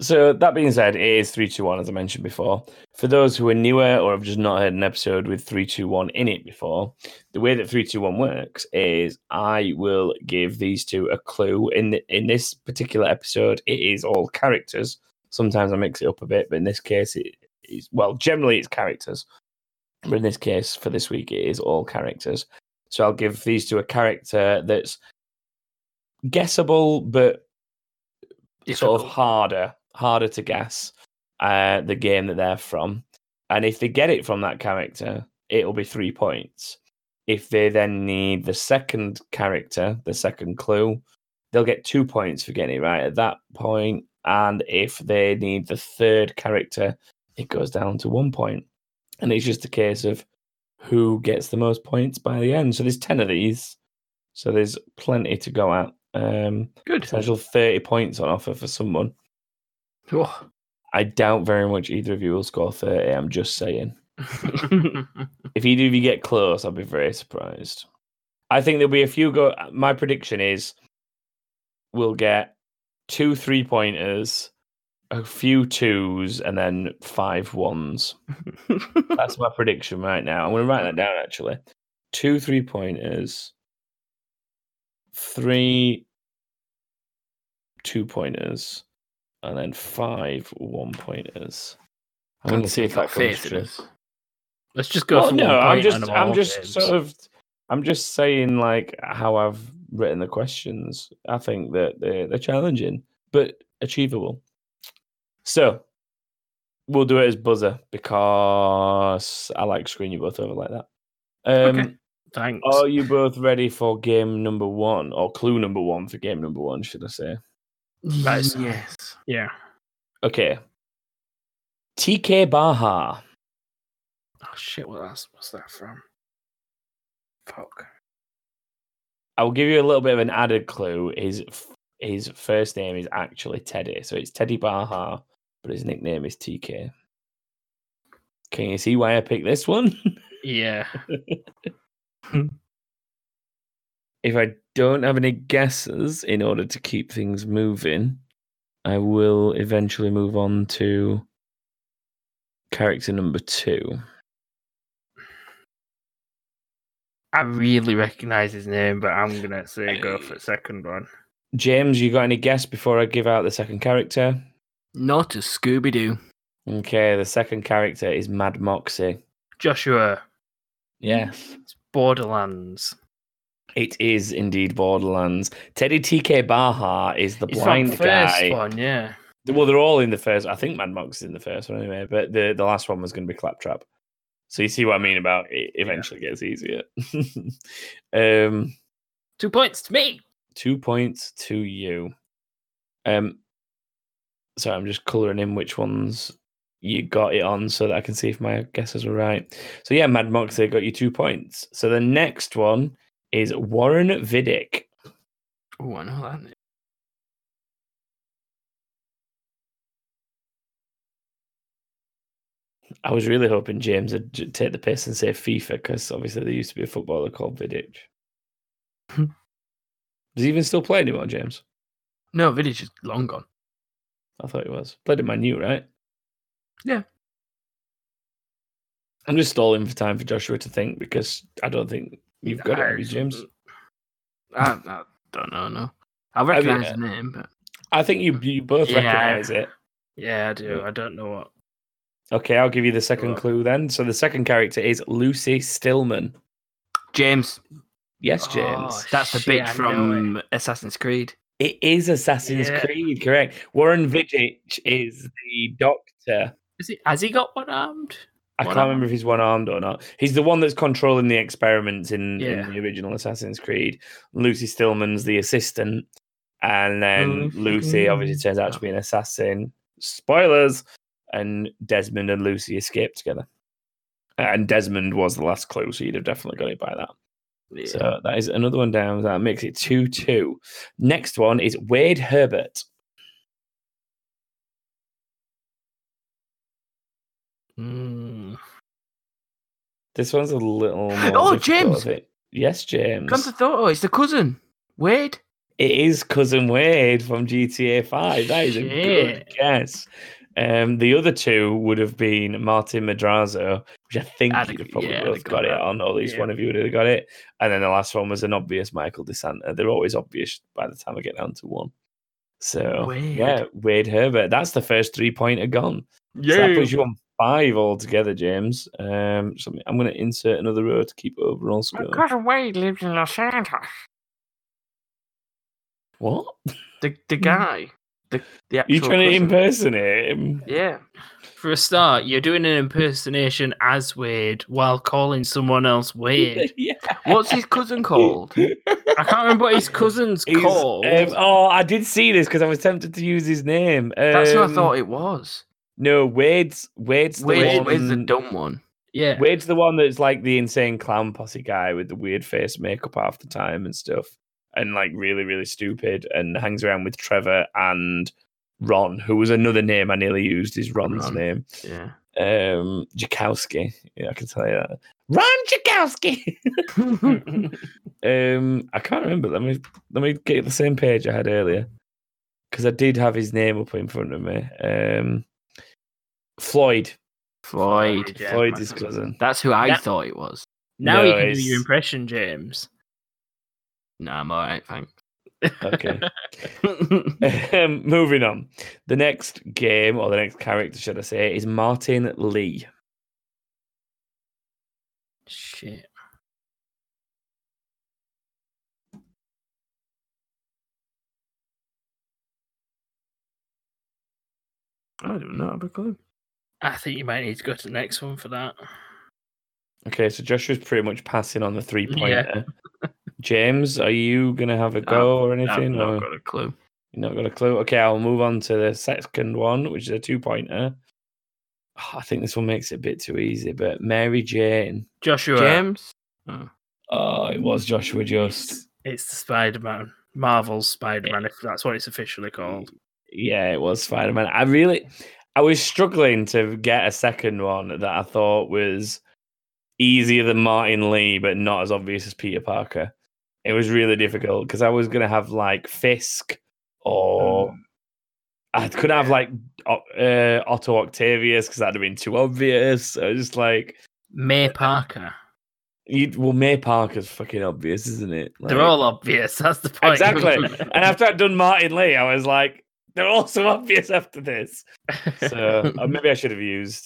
so that being said, it is three two one as I mentioned before. For those who are newer or have just not heard an episode with three two one in it before, the way that three two one works is I will give these two a clue. In the, in this particular episode, it is all characters. Sometimes I mix it up a bit, but in this case, it is well. Generally, it's characters, but in this case, for this week, it is all characters. So I'll give these two a character that's guessable, but sort of harder, harder to guess uh, the game that they're from. And if they get it from that character, it'll be three points. If they then need the second character, the second clue, they'll get two points for getting it right at that point. And if they need the third character, it goes down to one point. And it's just a case of who gets the most points by the end. So there's 10 of these. So there's plenty to go at. Um, Good. potential 30 points on offer for someone. Oh. I doubt very much either of you will score 30. I'm just saying. If either of you get close, I'll be very surprised. I think there'll be a few go. My prediction is we'll get two three pointers, a few twos, and then five ones. That's my prediction right now. I'm going to write that down actually. Two three pointers, three two pointers, and then five one pointers. I'm going to see if that comes true. Let's just go Well, for no, one I'm just, I'm just games. sort of, I'm just saying like how I've written the questions. I think that they're, they're challenging but achievable. So we'll do it as buzzer because I like screwing you both over like that. Um, Okay. Thanks. Are you both ready for game number one or clue number one for game number one? Should I say? That is- yes. yeah. Okay. TK Baha. Oh shit! What else was that from? Fuck. I'll give you a little bit of an added clue. His his first name is actually Teddy, so it's Teddy Baha, but his nickname is TK. Can you see why I picked this one? Yeah. if I don't have any guesses in order to keep things moving, I will eventually move on to character number two. I really recognize his name, but I'm gonna say go for the second one. James, you got any guess before I give out the second character? Not a Scooby Doo. Okay, the second character is Mad Moxxi. Joshua. Yes. It's Borderlands. It is indeed Borderlands. Teddy TK Baha is the It's blind first guy. one, yeah. Well, they're all in the first. I think Mad Mox is in the first one anyway, but the, the last one was going to be Claptrap. So you see what I mean about it eventually gets easier. um, Two points to me. two points to you. Um, so I'm just colouring in which ones you got it on so that I can see if my guesses were right. So yeah, Mad Moxxi got you two points. So the next one is Warren Vidic. Oh, I know that. name. I was really hoping James would take the piss and say FIFA because obviously there used to be a footballer called Vidic. Hmm. Does he even still play anymore, James? No, Vidic is long gone. I thought he was. Played in my new, right? Yeah. I'm just stalling for time for Joshua to think because I don't think you've got it, James. I, I don't know, no. I Have you- recognize the name, but I think you you both Yeah. recognize it. Yeah, I do. I don't know what. Okay, I'll give you the second Right. clue then. So the second character is Lucy Stillman. James, Yes, oh, James. Oh, that's the shit, bitch from Assassin's Creed. It is Assassin's Yeah. Creed, correct. Warren Vidic is the doctor. Is he, has he got one armed? I can't One-armed? remember if he's one armed or not. He's the one that's controlling the experiments in, Yeah. in the original Assassin's Creed. Lucy Stillman's the assistant, and then Lucy Lucy obviously turns out to be an assassin. Spoilers. And Desmond and Lucy escape together. And Desmond was the last clue, so you'd have definitely got it by that. Yeah. So that is another one down. That makes it 2 2. Next one is Wade Herbert. Mm. This one's a little more. Oh, James! Yes, James. Come to thought, oh, it's the cousin. Wade. It is cousin Wade from GTA 5. That is a good guess. Um, the other two would have been Martin Madrazo, which I think I'd you'd have probably yeah, both agree got it on, or at least Yeah. one of you would have got it. And then the last one was an obvious Michael DeSanta. They're always obvious by the time I get down to one. So Wade. yeah, Wade Herbert. That's the first three pointer gone. So that puts you on five altogether, James. Um, so I'm going to insert another row to keep overall score. cousin Wade lives in Los Santos. What? The the guy. The the actual You trying to impersonate him? Yeah. For a start, you're doing an impersonation as Wade while calling someone else Wade. yeah. What's his cousin called? I can't remember what his cousin's He's, called. um, oh, I did see this because I was tempted to use his name. That's who I Um, thought it was. No, Wade's Wade's the Wade, one. Wade's the dumb one. yeah. Wade's the one that's like the insane clown posse guy with the weird face makeup half the time and stuff, and like really really stupid and hangs around with Trevor and Ron, who was another name I nearly used. Is Ron's Ron. name? Yeah. Um, Jakowski. Yeah, I can tell you that. Ron Jakowski. um, I can't remember. Let me let me get the same page I had earlier because I did have his name up in front of me. Um, Floyd. Floyd. Yeah, Floyd is cousin. That's who I That- thought it was. now No, you can do your impression, James. Nah, I'm alright, thanks. Okay. um, moving on. The next game, or the next character, should I say, is Martin Lee. Shit. I do not have a clue. I think you might need to go to the next one for that. Okay, so Joshua's pretty much passing on the three Yeah. pointer. James, are you gonna have a go or anything? I've not or- got a clue. You're not got a clue. Okay, I'll move on to the second one, which is a two pointer. Ah, I think this one makes it a bit too easy, but Mary Jane. Joshua. James? Oh, it was Joshua Just. It's the Spider Man. Marvel's Spider Man, if that's what it's officially called. Yeah, it was Spider Man. I really, I was struggling to get a second one that I thought was easier than Martin Lee, but not as obvious as Peter Parker. It was really difficult because I was gonna have like Fisk or I could have like uh, Otto Octavius because that'd have been too obvious. So just like May Parker. you, well, May Parker's fucking obvious, isn't it? They're all obvious. That's the point. exactly. and after I'd done Martin Lee, I was like, they're all so obvious after this. So uh, maybe I should have used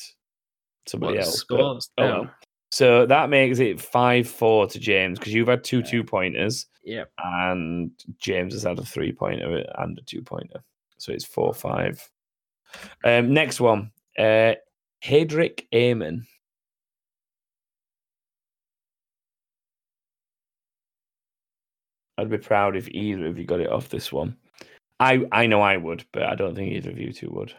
somebody What else. but- oh well. So that makes it five four to James because you've had two two pointers Yep. and James has had a three pointer and a two pointer. So it's four five. Um, next one, uh, Haedrig Eamon. I'd be proud if either of you got it off this one. I I know I would, but I don't think either of you two would.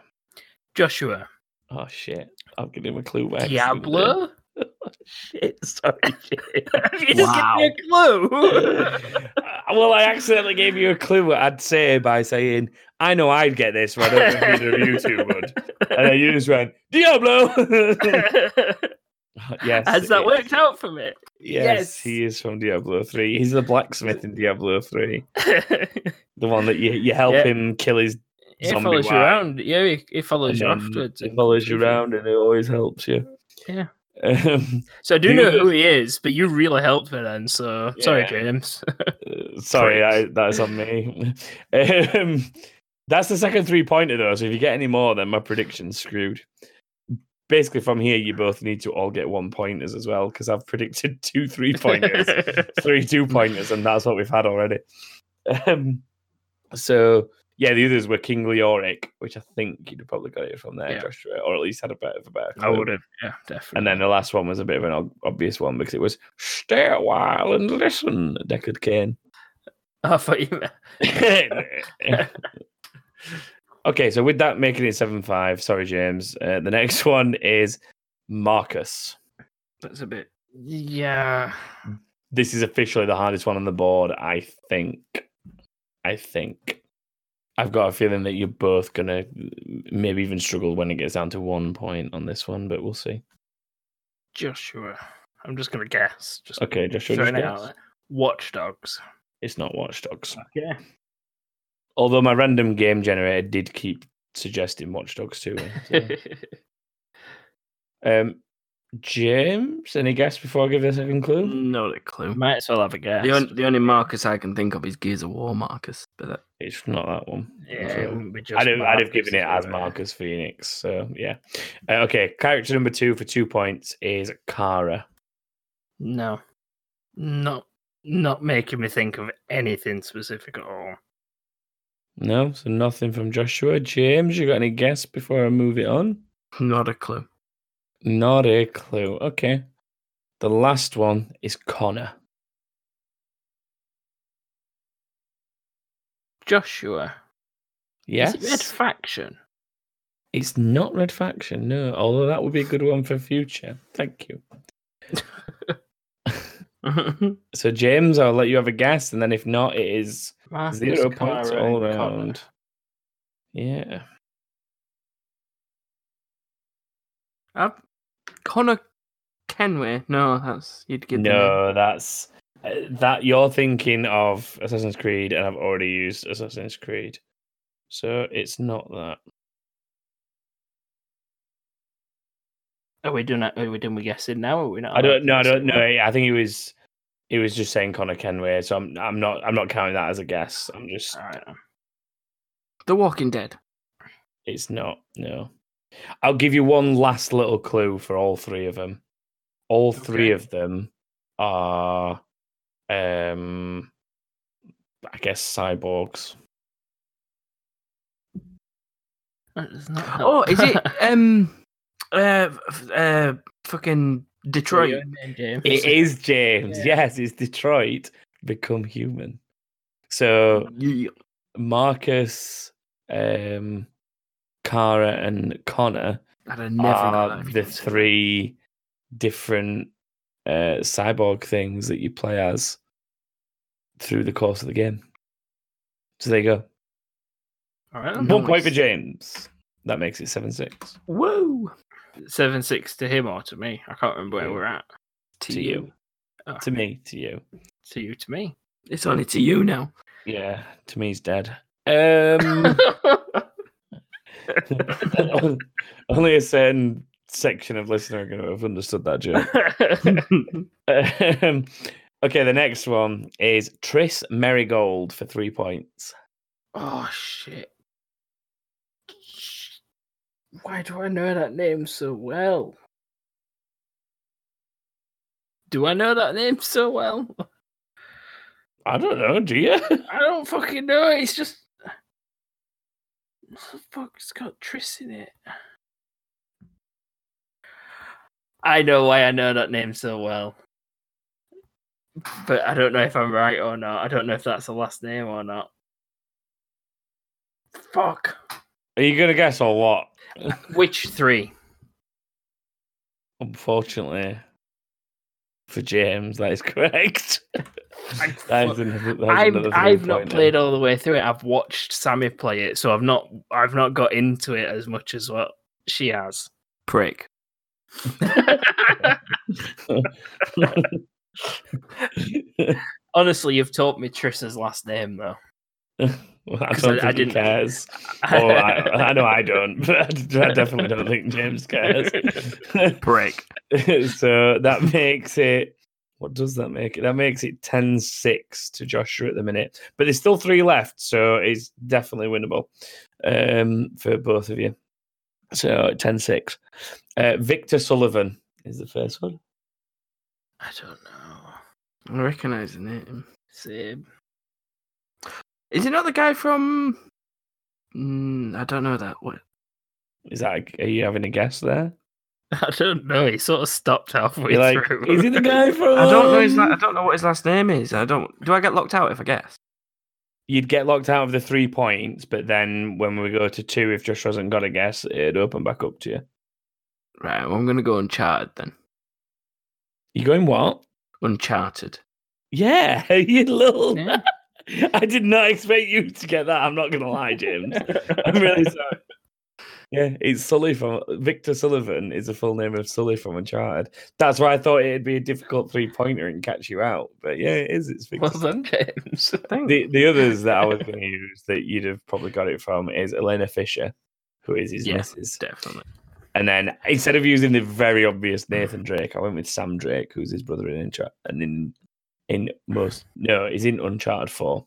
Joshua. Oh shit! I'll give him a clue. by accident then. Diablo? Shit, sorry. shit. you just give me a clue. well, I accidentally gave you a clue. I'd say by saying, "I know I'd get this, but I don't think either of you two would." And then you just went, "Diablo." yes, Has that worked out for me? Yes, Yes. he is from Diablo Three. He's the blacksmith in Diablo Three, the one that you you help Yeah. him kill his. He follows you around. Yeah, he, he follows you and afterwards. He follows you around, and it always helps you. Yeah. Um, So I do know was- who he is, but you really helped me then. So sorry, James. Uh, Sorry, I, that's on me. um, that's the second three pointer though. So if you get any more, then my prediction's screwed. Basically, from here, you both need to all get one pointers as well because I've predicted two three pointers, three two pointers, and that's what we've had already. Um, so Yeah, the others were King Leoric, which I think you'd have probably got it from there, Yeah. Joshua, or at least had a bit of a better. I would have. Yeah, definitely. And then the last one was a bit of an ob- obvious one because it was "Stay a while and listen." Deckard Cain. I thought you meant. okay, so with that making it seven five. Sorry, James. Uh, the next one is Marcus. That's a bit. Yeah. This is officially the hardest one on the board. I think. I think. I've got a feeling that you're both gonna maybe even struggle when it gets down to one point on this one, but we'll see. Joshua. I'm just gonna guess. Just Okay, Joshua. throwing just it out guess. there. Watch Dogs. It's not Watch Dogs. Okay. Although my random game generator did keep suggesting Watch Dogs to me. so. um, James, any guess before I give you a second clue? Not a clue. Might as well have a guess. The, on, the only Marcus I can think of is Gears of War Marcus, but that, It's not that one. yeah, So- it wouldn't be just I'd have, I'd have given it as. Marcus Phoenix. So yeah. Uh, okay, character number two for two points is Kara. No, not not making me think of anything specific at all. No, so nothing from Joshua. James, you got any guess before I move it on? not a clue. Not a clue. Okay. The last one is Connor. Joshua. Yes. Is it Red Faction? It's not Red Faction, no. Although that would be a good one for future. Thank you. So James, I'll let you have a guess, and then if not, it is Marcus, zero points Kara, all and Connor. around. Yeah. Uh, Connor Kenway. No, that's you'd give the name. No, that's uh, that you're thinking of Assassin's Creed, and I've already used Assassin's Creed, so it's not that. Are we doing? Are we doing? We guessing now? Or are we not? I don't. allowed No, I don't guess know. I think he was. He was just saying Connor Kenway, so I'm. I'm not. I'm not counting that as a guess. I'm just. now? All right. The Walking Dead. It's not. No. I'll give you one last little clue for all three of them. All three Okay. of them are, um, I guess cyborgs. Not Oh, is it um uh uh fucking Detroit? Name. It is James. Yeah. Yes, it's Detroit become human. So Yeah. Marcus, um, Kara, and Connor are the didn't say that. three different uh, cyborg things that you play as through the course of the game. So there you go. All right. One point for James. That makes it seven six. Whoa. Seven six to him or to me. I can't remember where we're at. To you. Oh, To me, to you. to you, to me. It's only to you now. Yeah, to me, he's dead. Um, only a certain section of listener are going to have understood that joke. Um, okay, the next one is Triss Merigold for three points. oh shit! Why do I know that name so well? Do I know that name so well? I don't know, do you? I don't fucking know. It's just. What the fuck? It's got Triss in it. I know why I know that name so well. But I don't know if I'm right or not. I don't know if that's the last name or not. Fuck. Are you going to guess or what? Which three? Unfortunately, for James, that is correct. I That is fuck- another- that is I've, another I've not played then. all the way through it. I've watched Sammy play it, so I've not I've not got into it as much as what she has. Prick. Honestly, you've taught me Trisha's last name though. Well, I 'Cause don't I- I think he didn't- cares. Oh, I, I know I don't, but I definitely don't think James cares. Break. so that makes it. What does that make it? That makes it 10 6 to Joshua at the minute. But there's still three left, so it's definitely winnable um, for both of you. So 10 6. Uh, Victor Sullivan is the first one. I don't know. I recognise the name. Same. Is it not the guy from Mm, I don't know that. What? Is that? Are you having a guess there? I don't know. He sort of stopped halfway You're like, through. is he the guy from? I don't know his. La- I don't know what his last name is. I don't. Do I get locked out if I guess? You'd get locked out of the three points, but then when we go to two, if Josh hasn't got a guess, it'd open back up to you. Right. Well, I'm gonna go Uncharted then. You going what? Uncharted. Yeah, you little. Yeah. I did not expect you to get that. I'm not gonna lie, James. I'm really sorry. Yeah, it's Sully from Victor Sullivan is the full name of Sully from Uncharted. That's why I thought it'd be a difficult three pointer and catch you out. But yeah, it is. It's Victor. well done, James. Thanks. the the others that I was going to use that you'd have probably got it from is Elena Fisher, who is his yes, missus. Definitely. And then instead of using the very obvious Nathan Drake, I went with Sam Drake, who's his brother in Uncharted, and in in most no, he's in Uncharted Four.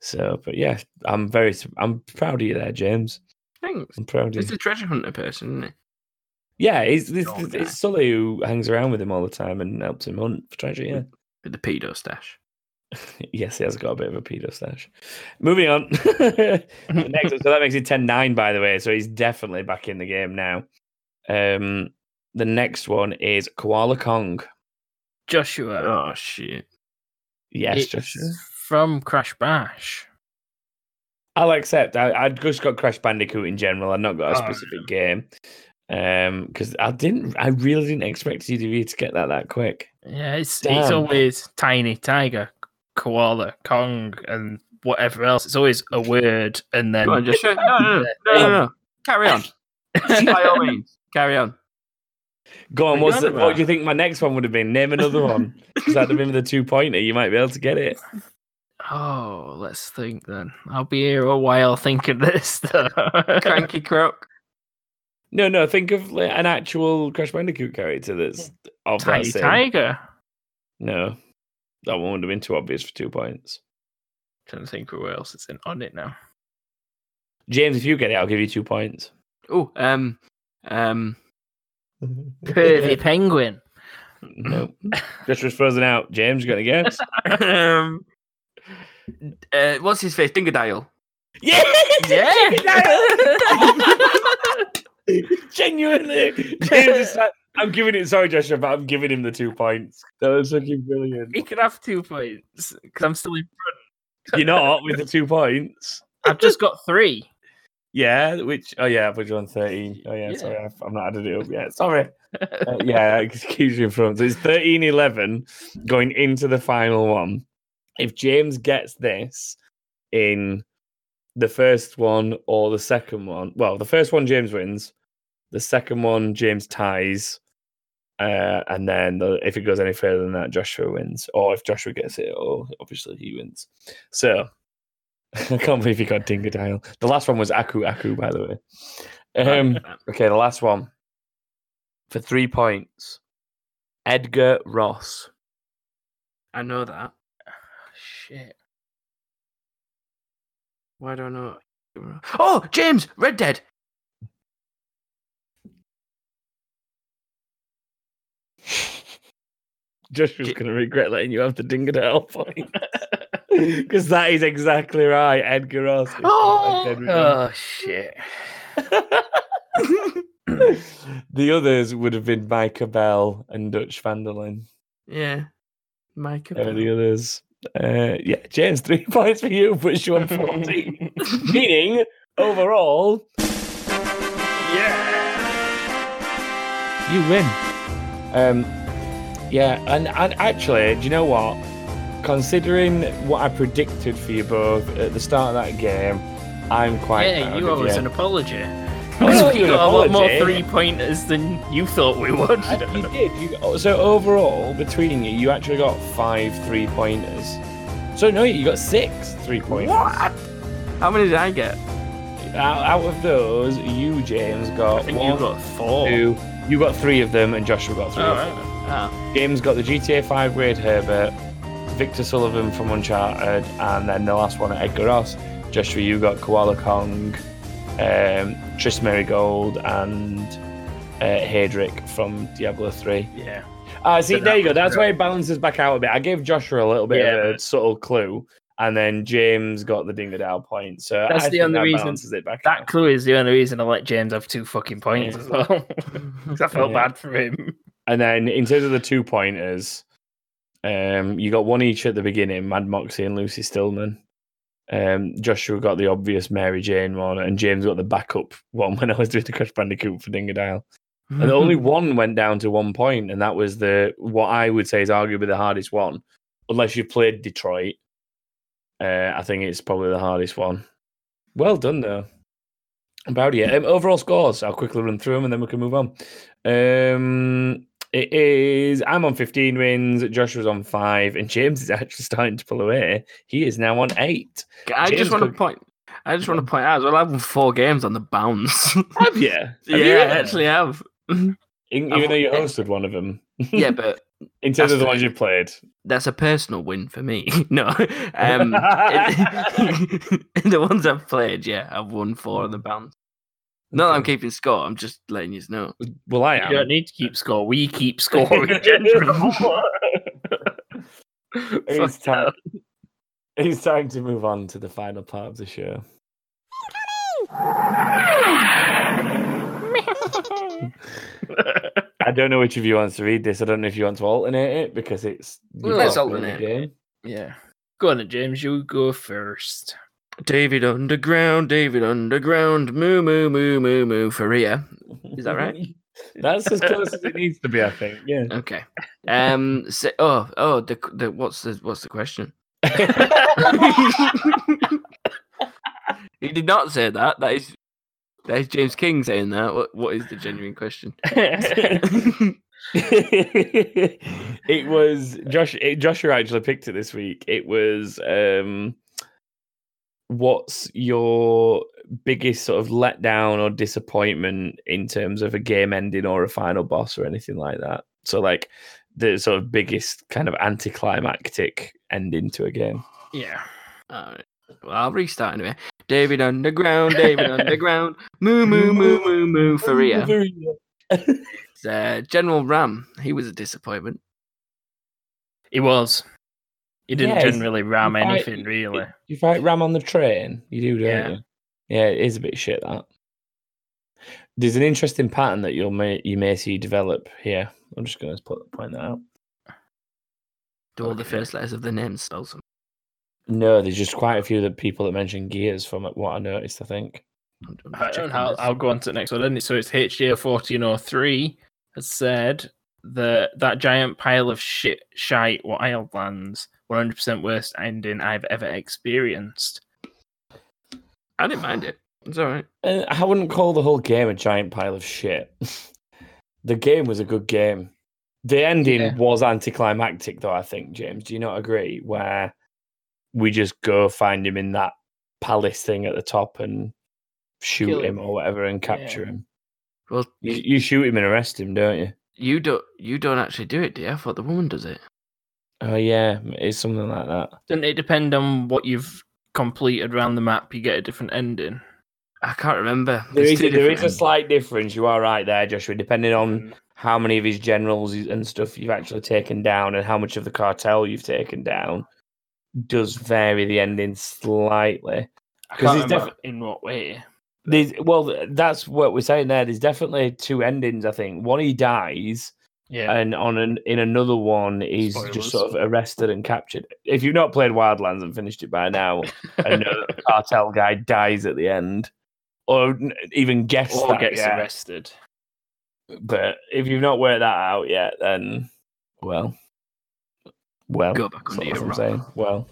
So, but yeah, I'm very I'm proud of you there, James. Thanks. I'm proud of He's you. a treasure hunter person, isn't he? Yeah, it's it's, it's. Sully who hangs around with him all the time and helps him hunt for treasure. Yeah. With the pedo stash. yes, he has got a bit of a pedo stash. Moving on. Next, so that makes it 10 9, by the way. So he's definitely back in the game now. Um, the next one is Koala Kong. Joshua. Oh shit. Yes, it's Joshua. from Crash Bash. I'll accept. I, I'd just got Crash Bandicoot in general. I've not got a Oh, specific game. Um, because I didn't, I really didn't expect CDV to get that that quick. Yeah, it's it's Damn. always tiny tiger, koala, Kong, and whatever else. It's always a word, and then Go on, Joshua. No, no, no, no, no, no. Carry on. By all means, carry on. Go on, What what's you the, what do you think my next one would have been? Name another one. Because that'd have been the two pointer. You might be able to get it. Oh, let's think then. I'll be here a while thinking this. Though. Cranky croak. No, no. Think of like, an actual Crash Bandicoot character that's of that Tiny same. tiger. No, that one would have been too obvious for two points. trying to think who else is in on it now. James, if you get it, I'll give you two points. Oh, um, um, Pervy penguin. no, just was frozen out. James, you got a guess? um, uh, what's his face? Dingodile. yeah, Yeah. genuinely. James is like, I'm giving it. Sorry, Joshua, but I'm giving him the two points. That was fucking brilliant. he could have two points because I'm still in front. You're not with the two points. I've just got three. Yeah, which oh yeah, I put you on thirteen. Oh yeah, Yeah. sorry, I've, I'm not added it up yet. Sorry. Uh, yeah, excuse me from so it's 13-11 going into the final one. If James gets this in the first one or the second one, well, the first one James wins, the second one James ties, uh, and then the, if it goes any further than that, Joshua wins. Or if Joshua gets it, or obviously he wins. So I can't believe he got Dingodile. The last one was Aku Aku, by the way. Um, okay, the last one for three points. Edgar Ross. I know that. Shit. Why do I know? Oh, James, Red Dead. Joshua's J- going to regret letting you have the Dingodile point. Because that is exactly right. Edgar Ross. Oh! Red Dead Redemption. Oh shit. the others would have been Micah Bell and Dutch van der Linde. Yeah, Mike. They were the others. Uh, yeah, James, three points for you, puts you on 14. Meaning, overall, yeah, you win. Um, yeah, and, and actually, do you know what? Considering what I predicted for you both at the start of that game, I'm quite. Yeah, you owe us an apology. I owe we got a lot more three pointers than you thought we would. You did. You, oh, so overall, between you, you actually got five three pointers. So no, you got six three pointers. What? How many did I get? Out, out of those, you James got I think one, you got four. two. You got three of them, and Joshua got three. Oh, of right. them. Oh, James got the GTA Five Wade Herbert, Victor Sullivan from Uncharted, and then the last one at Edgar Ross. Joshua, you got Koala Kong, um, Triss Merigold, and uh, from Diablo Three. Yeah. Ah, see, there you go. That's why it balances back out a bit. I gave Joshua a little bit Yeah, of a subtle clue. and then James got the Dingodile point. So That's I the only that reason- balances it back. That out. clue is the only reason I let James have two fucking points as well. I felt Yeah. bad for him. And then in terms of the two pointers, um, you got one each at the beginning, Mad Moxxi and Lucy Stillman. Um, Joshua got the obvious Mary Jane one, and James got the backup one when I was doing the Crash Bandicoot for Dingodile. And only one went down to one point, and that was the what I would say is arguably the hardest one. Unless you've played Detroit, uh, I think it's probably the hardest one. Well done, though. About it. Um, overall scores. I'll quickly run through them, and then we can move on. Um, it is. I'm on 15 wins. Joshua's on five, and James is actually starting to pull away. He is now on eight. I James just want to could- point. I just want to point out as well. I've won four games on the bounce. Have you? Have yeah, you I actually have. In- even though you hosted one of them. yeah, but in terms of the ones you've played. that's a personal win for me. no, um, in the ones I've played, yeah, I've won four on the bounce. Not that I'm keeping score. I'm just letting you know. Well, I am. You don't need to keep score. We keep scoring. generally. it's, Fuck time, it's time to move on to the final part of the show. I don't know which of you wants to read this. I don't know if you want to alternate it because it's. Well, let's got to play the alternate. yeah. Go on, James. You go first. David Underground, David Underground, moo moo moo moo moo for Ria. Is that right? That's as close as it needs to be, I think. Yeah. Okay. Um. So, oh, oh. The, the what's the what's the question? he did not say that. That is that is James King saying that. What what is the genuine question? it was Josh. It, Joshua actually picked it this week. It was um, what's your biggest sort of letdown or disappointment in terms of a game ending or a final boss or anything like that? So like the sort of biggest kind of anticlimactic ending to a game. yeah. Alright. Well, I'll restart anyway. David Underground, David Underground, moo moo moo moo moo for Ria. Uh, General Ram, he was a disappointment. He was. He didn't Yeah, generally ram he fight- anything, really. You fight Ram on the train. You do, don't Yeah. you? Yeah, it is a bit shit that. There's an interesting pattern that you'll may you may see develop here. I'm just going to put point that out. Do all the first letters of the name spell something? No, there's just quite a few that people that mention gears from what I noticed. I think. I'm just I checking don't know. I'll. I'll go on to the next one. Then. So it's HDA 1403 has said that that giant pile of shit, shite, wildlands, 100% worst ending I've ever experienced. I didn't mind it. It's all right. I wouldn't call the whole game a giant pile of shit. the game was a good game. The ending Yeah. was anticlimactic, though. I think James, do you not agree? Where we just go find him in that palace thing at the top and shoot Kill him him. or whatever and capture Yeah. him. Well, You, you shoot him and arrest him, don't you? you don't. You don't actually do it, do you? I thought the woman does it. Oh yeah, it's something like that. Doesn't it depend on what you've completed around the map? You get a different ending. I can't remember. There There's is a, there is a slight difference. You are right there, Joshua. Depending on Mm. how many of his generals and stuff you've actually taken down and how much of the cartel you've taken down, does vary the ending slightly. I 'Cause can't it's remember defi- in what way. There's, well, that's what we're saying there. There's definitely two endings. I think one he dies, Yeah. and on an in another one he's Spoilers. just sort of arrested and captured. If you've not played Wildlands and finished it by now, and know cartel guy dies at the end, or even guess or that gets yet. arrested. But if you've not worked that out yet, then well, well, Go back on what I'm saying. Well,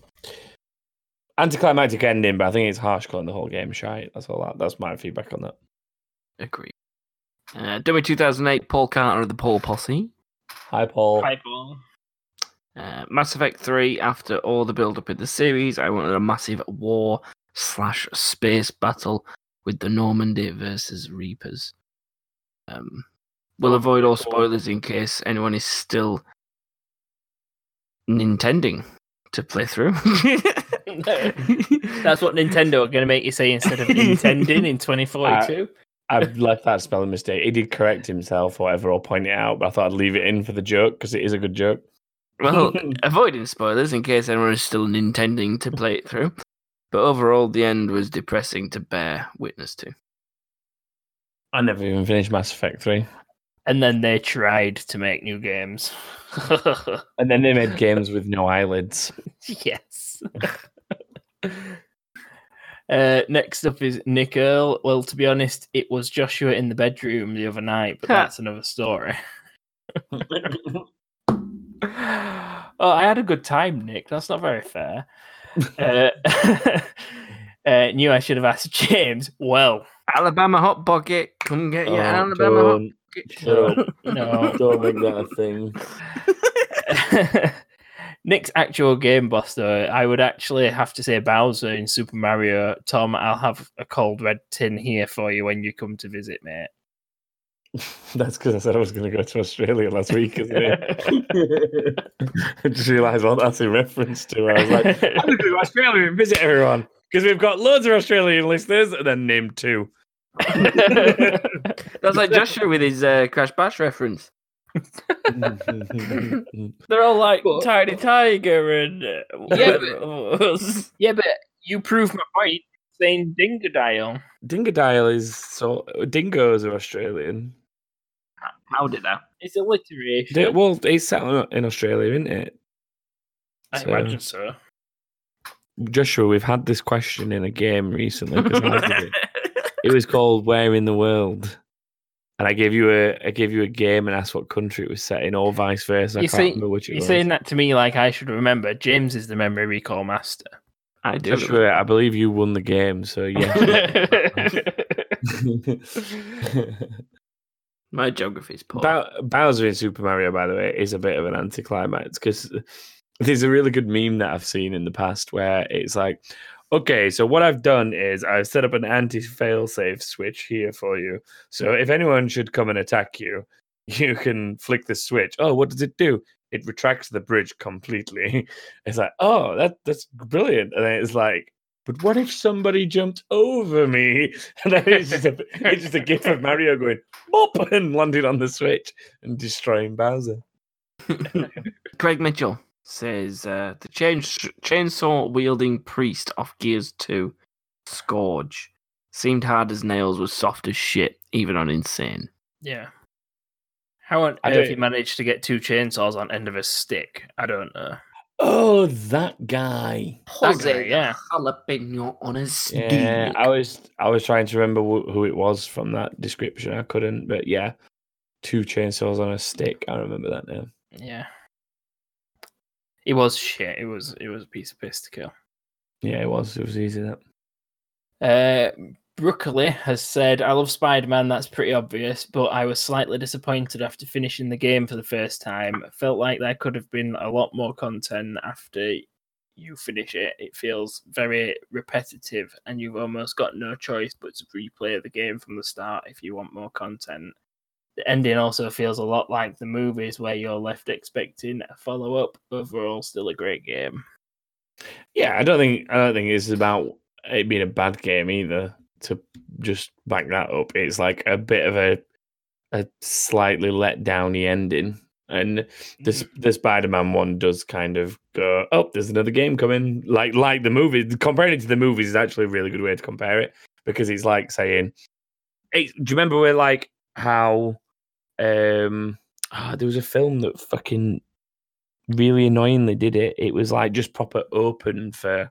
anticlimactic ending, but I think it's harsh calling the whole game shite. That's all. That, that's my feedback on that. Agree. Uh, Dummy 2008, Paul Carter of the Paul Posse. Hi, Paul. Pieball. Uh, Mass Effect 3, after all the build up in the series, I wanted a massive war slash space battle with the Normandy versus Reapers. Um, we'll avoid all spoilers in case anyone is still intending to play through. That's what Nintendo are going to make you say instead of intending in 2042. I've left that spelling mistake. He did correct himself, or whatever, or point it out, but I thought I'd leave it in for the joke because it is a good joke. Well, avoiding spoilers in case anyone is still intending to play it through. But overall, the end was depressing to bear witness to. I never even finished Mass Effect 3. And then they tried to make new games. And then they made games with no eyelids. yes. Uh, next up is Nick Earl. Well, to be honest, it was Joshua in the bedroom the other night, but that's another story. oh, I had a good time, Nick. That's not very fair. uh, uh, knew I should have asked James. Well, Alabama Hot Pocket, come get your Oh, Alabama Hot don't, Pocket. shut up. no. don't make that a thing. Nick's actual game buster, I would actually have to say Bowser in Super Mario. Tom, I'll have a cold red tin here for you when you come to visit, mate. That's because I said I was going to go to Australia last week, isn't it? I just realised what that's in reference to. I was like, I'm going to go to Australia and visit everyone because we've got loads of Australian listeners, and then name two. That's like Joshua with his uh, Crash Bash reference. They're all like But- Tiny Tiger and uh, Yeah, Webos. yeah, but you prove my point saying Dingodile. Dingodile is so dingoes are Australian. How did I? It's alliteration. They- well, it's set on- in Australia, isn't it? I so- imagine so. Joshua, we've had this question in a game recently. It. it was called "Where in the World," and I gave you a I gave you a game and asked what country it was set in, or vice versa. I You can't see- remember which it You're was. saying that to me like I should remember. James is the memory recall master. I do. Joshua, I believe you won the game, so yeah. My geography's poor. Bow- Bowser in Super Mario, by the way, is a bit of an anticlimax because there's a really good meme that I've seen in the past where it's like, okay, so what I've done is I've set up an anti failsafe switch here for you. So if anyone should come and attack you, you can flick the switch. Oh, what does it do? It retracts the bridge completely. It's like, oh, that that's brilliant. And then it's like, but what if somebody jumped over me? And then it's just a, it's just a gif of Mario going bop and landing on the switch and destroying Bowser. Craig Mitchell says uh, the chain- chainsaw wielding priest off Gears 2, Skorge, seemed hard as nails, was soft as shit, even on Insane. Yeah. How on I earth don't- he managed to get two chainsaws on end of a stick? I don't know. Oh, that guy. That guy, yeah. jalapeno on a stick. Yeah, I was I was trying to remember wh- who it was from that description. I couldn't, but yeah, two chainsaws on a stick. I remember that now. Yeah. It was shit. It was it was a piece of piss to kill. Yeah, it was. It was easy that. Uh, Broccoli has said, I love Spider Man, that's pretty obvious, but I was slightly disappointed after finishing the game for the first time. Felt like there could have been a lot more content after you finish it. It feels very repetitive, and you've almost got no choice but to replay the game from the start if you want more content. The ending also feels a lot like the movies where you're left expecting a follow up. Overall, still a great game. Yeah, I don't think I don't think it's about it being a bad game either. To just back that up, it's like a bit of a a slightly let downy ending. And this the mm-hmm. Spider Man one does kind of go, oh, there's another game coming. Like like the movie, comparing it to the movies is actually a really good way to compare it because it's like saying, hey, do you remember where like how um ah, there was a film that fucking really annoyingly did it. It was like just proper open for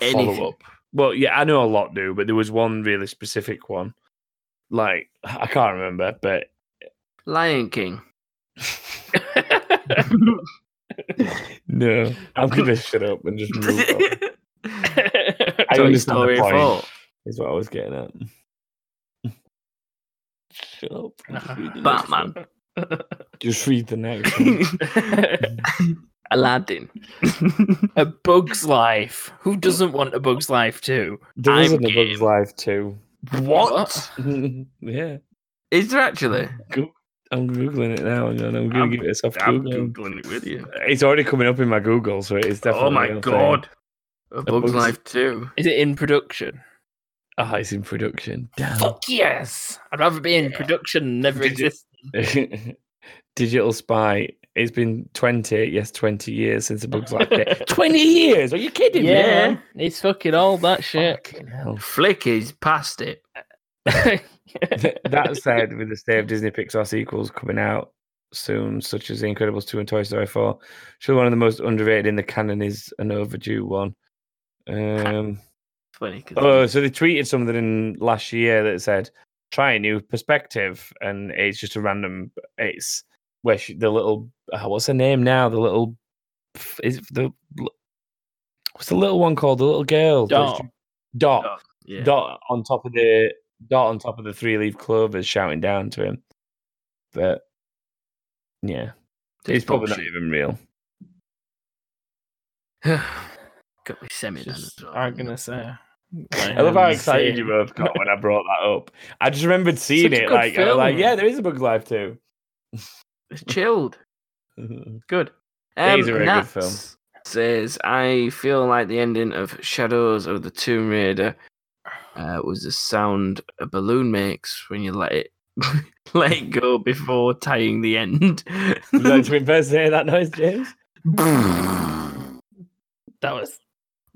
Anything. follow up. Well, yeah, I know a lot do, but there was one really specific one. Like I can't remember, but Lion King. no, I'm gonna shut up and just move on. I understand the point. 4. Is what I was getting at. Shut up. Just read the next Batman. Just read the next one. Aladdin. a Bug's Life. Who doesn't want a Bug's Life too? There I'm isn't a game. Bug's Life too. what? yeah. Is there actually? Go- I'm googling it now, and I'm gonna I'm- give it a soft I'm Google. googling it with you. It's already coming up in my Google, so it's definitely. Oh my a thing. god. A Bug's Bug's- Life 2. Is it in production? Ah, it's in production. Damn. Fuck yes! I'd rather be in production than never Did exist. Digital Spy it's been 20, yes, 20 years since the Bug's Life game. 20 years? Are you kidding me? Yeah, it's fucking old that shit. Fucking hell. Flick is past it. that said, with the state of Disney Pixar sequels coming out soon, such as The Incredibles 2 and Toy Story 4, sure one of the most underrated in the canon is an overdue one. Um, Funny. oh, so they tweeted something in last year that said, try a new perspective. And it's just a random, it's where she, the little, uh, what's her name now? The little, is the, what's the little one called? The little girl? Dot. Dot. Dot, yeah. Dot on top of the dot on top of the three leaf clovers shouting down to him. But yeah, it's probably not even real. Got me semi. I'm gonna say. I love how excited you both got when I brought that up. I just remembered seeing Such it. Like, I was like, yeah, there is a Bug's Life too. It's chilled. Good. It is a very good film. Says I feel like the ending of Shadows of the Tomb Raider uh, was the sound a balloon makes when you let it let it go before tying the end. Would you like to impersonate that noise, James? That was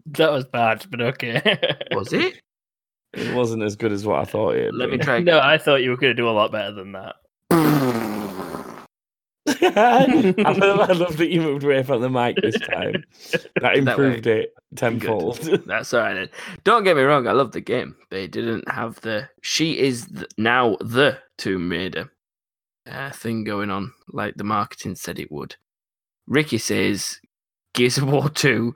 that was bad, but okay. was it? It wasn't as good as what I thought it. Let me try. no, I thought you were gonna do a lot better than that. I, love, I love that you moved away from the mic this time. That That improved way. it tenfold. That's all right. then. Don't get me wrong. I love the game, but it didn't have the she is th- now the Tomb Raider uh, thing going on like the marketing said it would. Ricky says Gears of War 2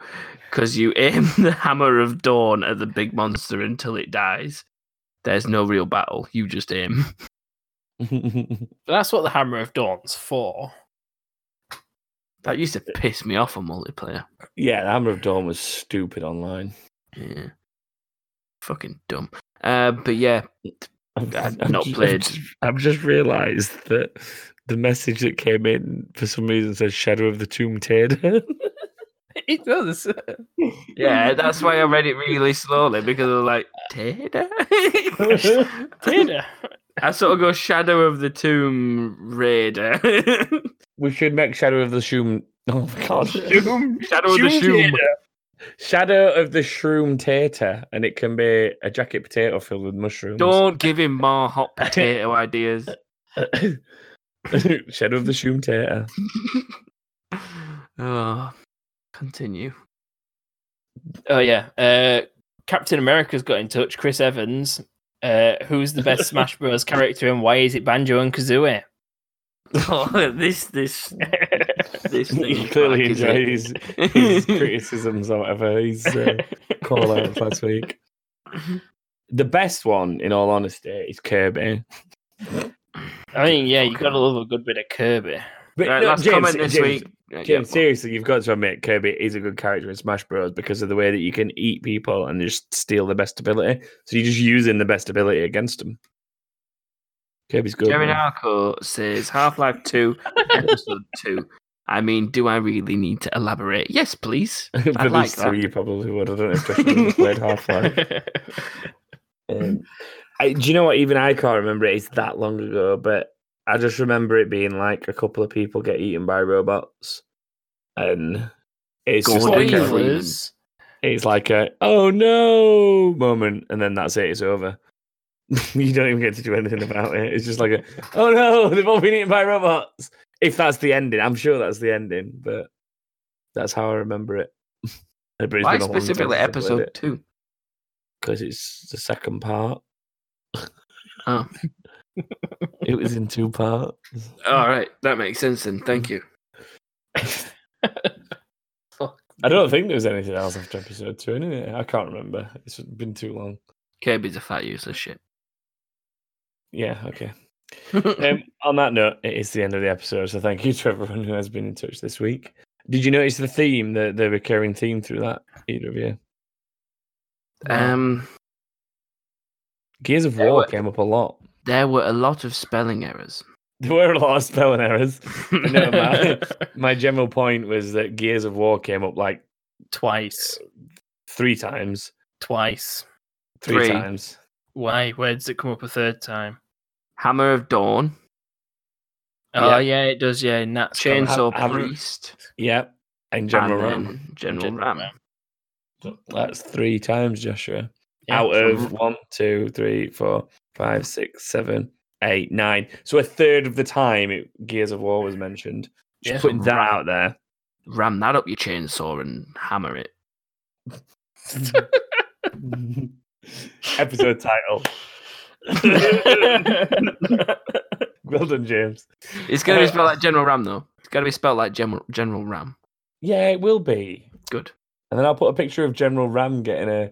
because you aim the hammer of dawn at the big monster until it dies. There's no real battle. You just aim. That's what the Hammer of Dawn's for. That used to piss me off on multiplayer. yeah, the Hammer of Dawn was stupid online. Yeah. Fucking dumb. Uh, but yeah, I've, I've I've not just, played. I've just, I've just realised that the message that came in for some reason says "Shadow of the Tomb Raider." It does. Yeah, that's why I read it really slowly because I was like, Tater? Tater. I sort of go Shadow of the Tomb Raider. we should make Shadow of the Shroom. Oh my god, Shoom. Shadow of the Shoom Shoom. Shadow of the Shroom Tater, and it can be a jacket potato filled with mushrooms. Don't give him more hot potato ideas. Shadow of the Shroom Tater. Oh, continue. Oh yeah. Uh, Captain America's got in touch. Chris Evans. Uh, who's the best Smash Bros. character and why is it Banjo and Kazooie? Oh, this, this, this thing. He clearly back, is enjoyed his, his criticisms or whatever. He's uh, call outs last week. The best one, in all honesty, is Kirby. I mean, yeah, you gotta love a good bit of Kirby. But Right, no, last James, comment this James, week. James, yeah, seriously, you've got to admit Kirby is a good character in Smash Bros. because of the way that you can eat people and just steal the best ability. So you're just using the best ability against them. Kirby's good. Jeremy. Narco says Half Life 2, Episode 2. I mean, do I really need to elaborate? Yes, please. For I like that. three, you probably would. I don't know if Josh would have played Half Life. Um, I, do you know what? Even I can't remember it. It's that long ago, but I just remember it being like a couple of people get eaten by robots, and it's just like a, it's like a oh no moment, and then that's it. It's over. you don't even get to do anything about it. It's just like a oh no, they've all been eaten by robots. If that's the ending, I'm sure that's the ending, but that's how I remember it. Why specifically Episode 2? Because it's the second part. Oh. It was in two parts. All right, that makes sense then. Thank you. I don't think there was anything else after episode two, anyway. I can't remember. It's been too long. Kirby's a fat useless shit. Yeah, okay. um, on that note, it is the end of the episode. So thank you to everyone who has been in touch this week. Did you notice the theme, the, the recurring theme through that, either of you? um, Gears of War what- came up a lot. There were a lot of spelling errors. There were a lot of spelling errors. No, my, my general point was that Gears of War came up like Twice. three times. Twice. Three, Three. times. Why? Where does it come up a third time? Hammer of Dawn. Oh Yeah. yeah, it does. Yeah, in that Chainsaw Ham- Priest, Yeah, and General and Ram. then General General Ram. That's three times, Joshua. Yeah. Out of one, two, three, four, five, six, seven, eight, nine. So a third of the time, it, Gears of War was mentioned. Just Yeah. putting that Right. out there. Ram that up your chainsaw and hammer it. Episode title. well done, James. It's gonna be uh, spelled like General Ram though. It's gotta be spelled like General General Ram. Yeah, it will be. Good. And then I'll put a picture of General Ram getting a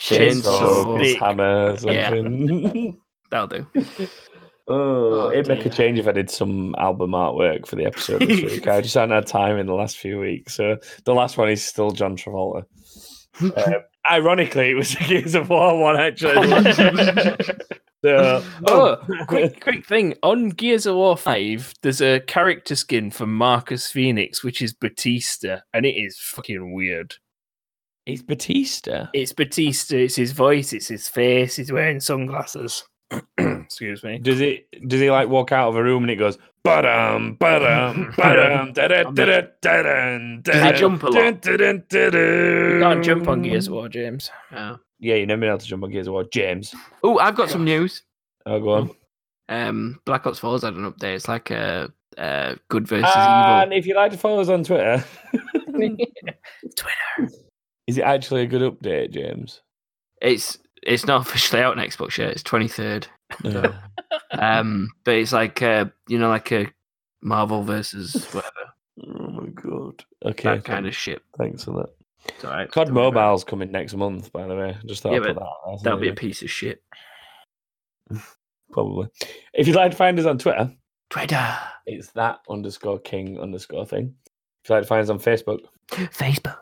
Chainsaw. chainsaw Stick. hammer or Yeah. That'll do. oh, Oh, it'd make a change if I did some album artwork for the episode this week. I just haven't had time in the last few weeks. So the last one is still John Travolta. Um, ironically, it was the Gears of War one, actually. so, Oh, quick, quick thing on Gears of War Five. There's a character skin for Marcus Phoenix, which is Batista, and it is fucking weird. It's Batista. It's Batista. It's his voice. It's his face. He's wearing sunglasses. Excuse me. Does it? Does he like walk out of a room and it goes ba-dum, ba-dum, ba-dum, da-da, da-da, da-dun, Does he da-dun, jump a lot? You can't jump on Gears of War, James. Yeah. Yeah, you've never been able to jump on Gears of War. James. Oh, I've got some news. Oh, go on. Um, Black Ops 4's had an update. It's like a, a good versus And evil. And if you'd like to follow us on Twitter, Twitter. Is it actually a good update, James? It's it's not officially out on Xbox yet. It's twenty third. No. Um, but it's like uh, you know, like a Marvel versus whatever oh my god. Okay. that kind of shit. Thanks for that. It's all right. COD Don't worry Mobile's coming next month, by the way. Just thought Yeah, I'd put but that out there. it. That'll be a piece of shit. probably. If you'd like to find us on Twitter, Twitter, it's that underscore king underscore thing. If you'd like to find us on Facebook, Facebook,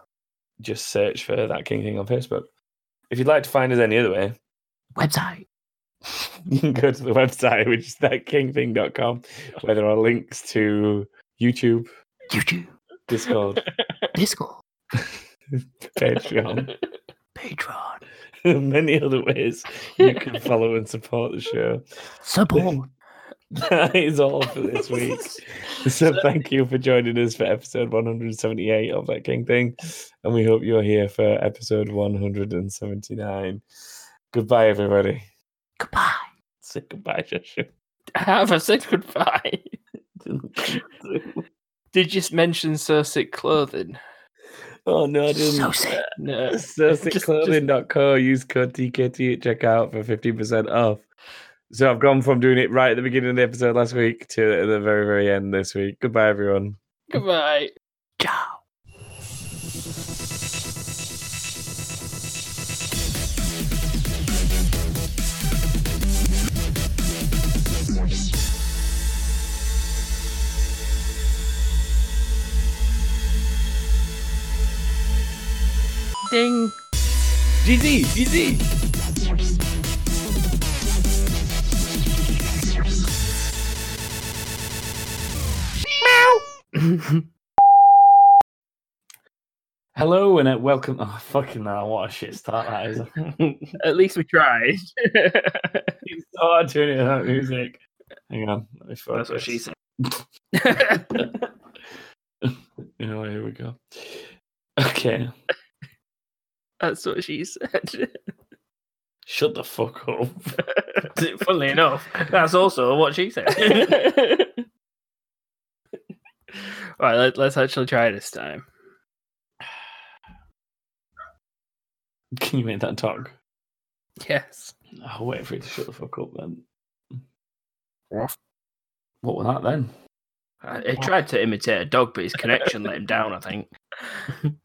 just search for that king thing on Facebook. If you'd like to find us any other way, website. you can go to the website, which is thatkingthing.com, where there are links to YouTube, YouTube, Discord, Discord, Patreon, Patreon, many other ways you can follow and support the show. support. That is all for this week. So thank you for joining us for episode 178 of That King Thing. And we hope you're here for episode 179. Goodbye, everybody. Goodbye. Say goodbye, Joshua. Have I said goodbye? Did you just mention so sick clothing? oh, no, I didn't. So sick. No. SoSickClothing.co. Use code TKT at checkout for 15% off. So I've gone from doing it right at the beginning of the episode last week to at the very, very end this week. Goodbye, everyone. Goodbye. Ciao. Ding. GZ, GZ. Hello and uh, welcome. Oh, fucking hell, what a shit start that is. At least we tried. it's so hard doing it without music. Hang on, let me That's what she said. You know, here we go. Okay, That's what she said. shut the fuck up. Funnily enough, that's also what she said. right, let, let's actually try this time. Can you make that talk? Yes. I'll wait for it to shut the fuck up then. Ruff. What was that then? Uh, He tried to imitate a dog, but his connection let him down, I think.